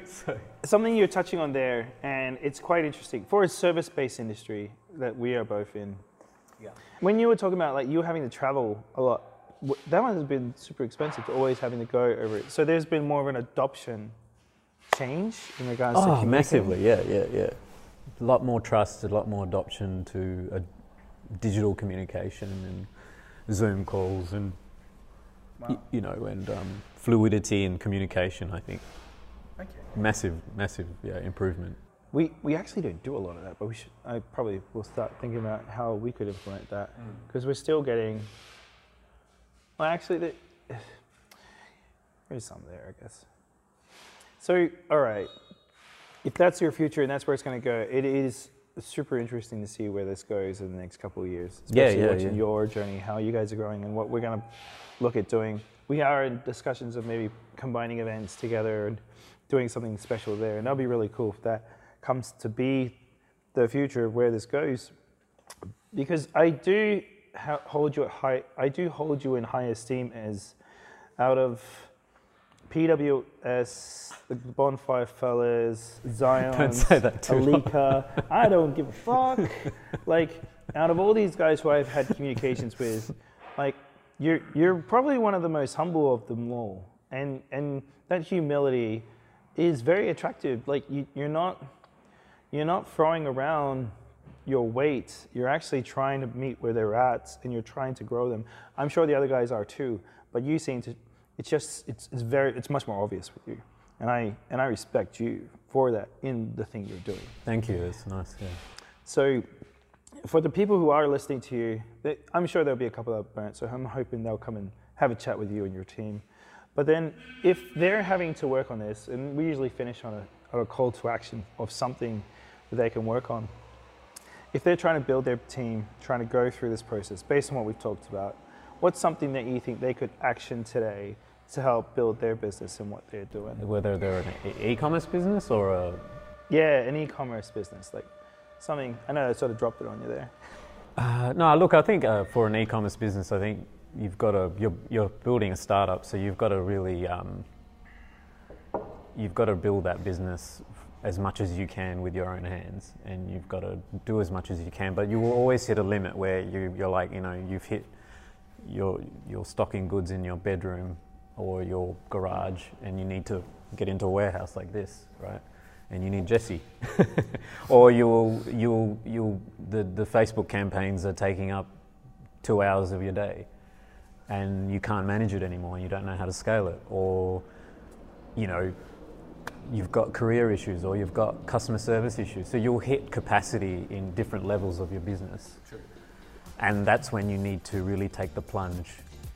something you're touching on there, and it's quite interesting for a service-based industry that we are both in. Yeah. When you were talking about like you were having to travel a lot, that one has been super expensive to always having to go over it. So there's been more of an adoption change in regards to oh communicating. massively, yeah, yeah, yeah. A lot more trust, a lot more adoption to a digital communication and Zoom calls and y- you know and um, fluidity in communication. I think Thank you. massive, massive yeah improvement. We, we actually don't do a lot of that, but we should. I probably will start thinking about how we could implement that mm. because we're still getting. Well, actually, the, there's some there, I guess. So, all right, if that's your future and that's where it's going to go, it is super interesting to see where this goes in the next couple of years. Yeah, Especially yeah, watching yeah. your journey, how you guys are growing, and what we're going to look at doing. We are in discussions of maybe combining events together and doing something special there, and that'll be really cool if that comes to be the future of where this goes. Because I do hold you at high, I do hold you in high esteem as out of PWS, the Bonfire Fellas, Zion, Don't say that too loud. Alika. I don't give a fuck. like, out of all these guys who I've had communications with, like, you're you're probably one of the most humble of them all, and and that humility is very attractive. Like, you, you're not you're not throwing around your weight. You're actually trying to meet where they're at, and you're trying to grow them. I'm sure the other guys are too, but you seem to. It's just it's, it's very it's much more obvious with you, and I and I respect you for that in the thing you're doing. Thank you. It's nice. Yeah. So, for the people who are listening to you, they, I'm sure there'll be a couple that burnt. So I'm hoping they'll come and have a chat with you and your team. But then, if they're having to work on this, and we usually finish on a, on a call to action of something that they can work on. If they're trying to build their team, trying to go through this process based on what we've talked about, what's something that you think they could action today to help build their business and what they're doing? Whether they're an e- e-commerce business or a Yeah, an e-commerce business, like something. I know I sort of dropped it on you there. Uh, no, look, I think uh, for an e-commerce business, I think you've got to you're, you're building a startup, so you've got to really um, you've got to build that business as much as you can with your own hands, and you've got to do as much as you can. But you will always hit a limit where you, you're like, you know, you've hit you're you're stocking goods in your bedroom or your garage, and you need to get into a warehouse like this, right? And you need Jesse, or you'll you'll you'll the the Facebook campaigns are taking up two hours of your day, and you can't manage it anymore, and you don't know how to scale it, or you know you've got career issues or you've got customer service issues. So you'll hit capacity in different levels of your business. And that's when you need to really take the plunge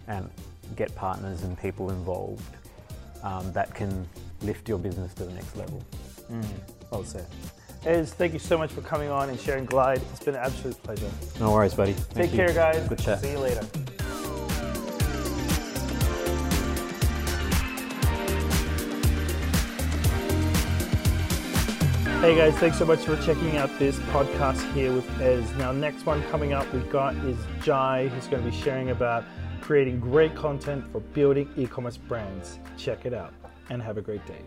and get partners and people involved um, that can lift your business to the next level. Mm. Well said. Ez, thank you so much for coming on and sharing Glide. It's been an absolute pleasure. No worries, buddy. Thank Take you. care, guys. Good chat. See you later. Hey guys, thanks so much for checking out this podcast here with Ez. Now, next one coming up we've got is Jai, who's going to be sharing about creating great content for building e-commerce brands. Check it out and have a great day.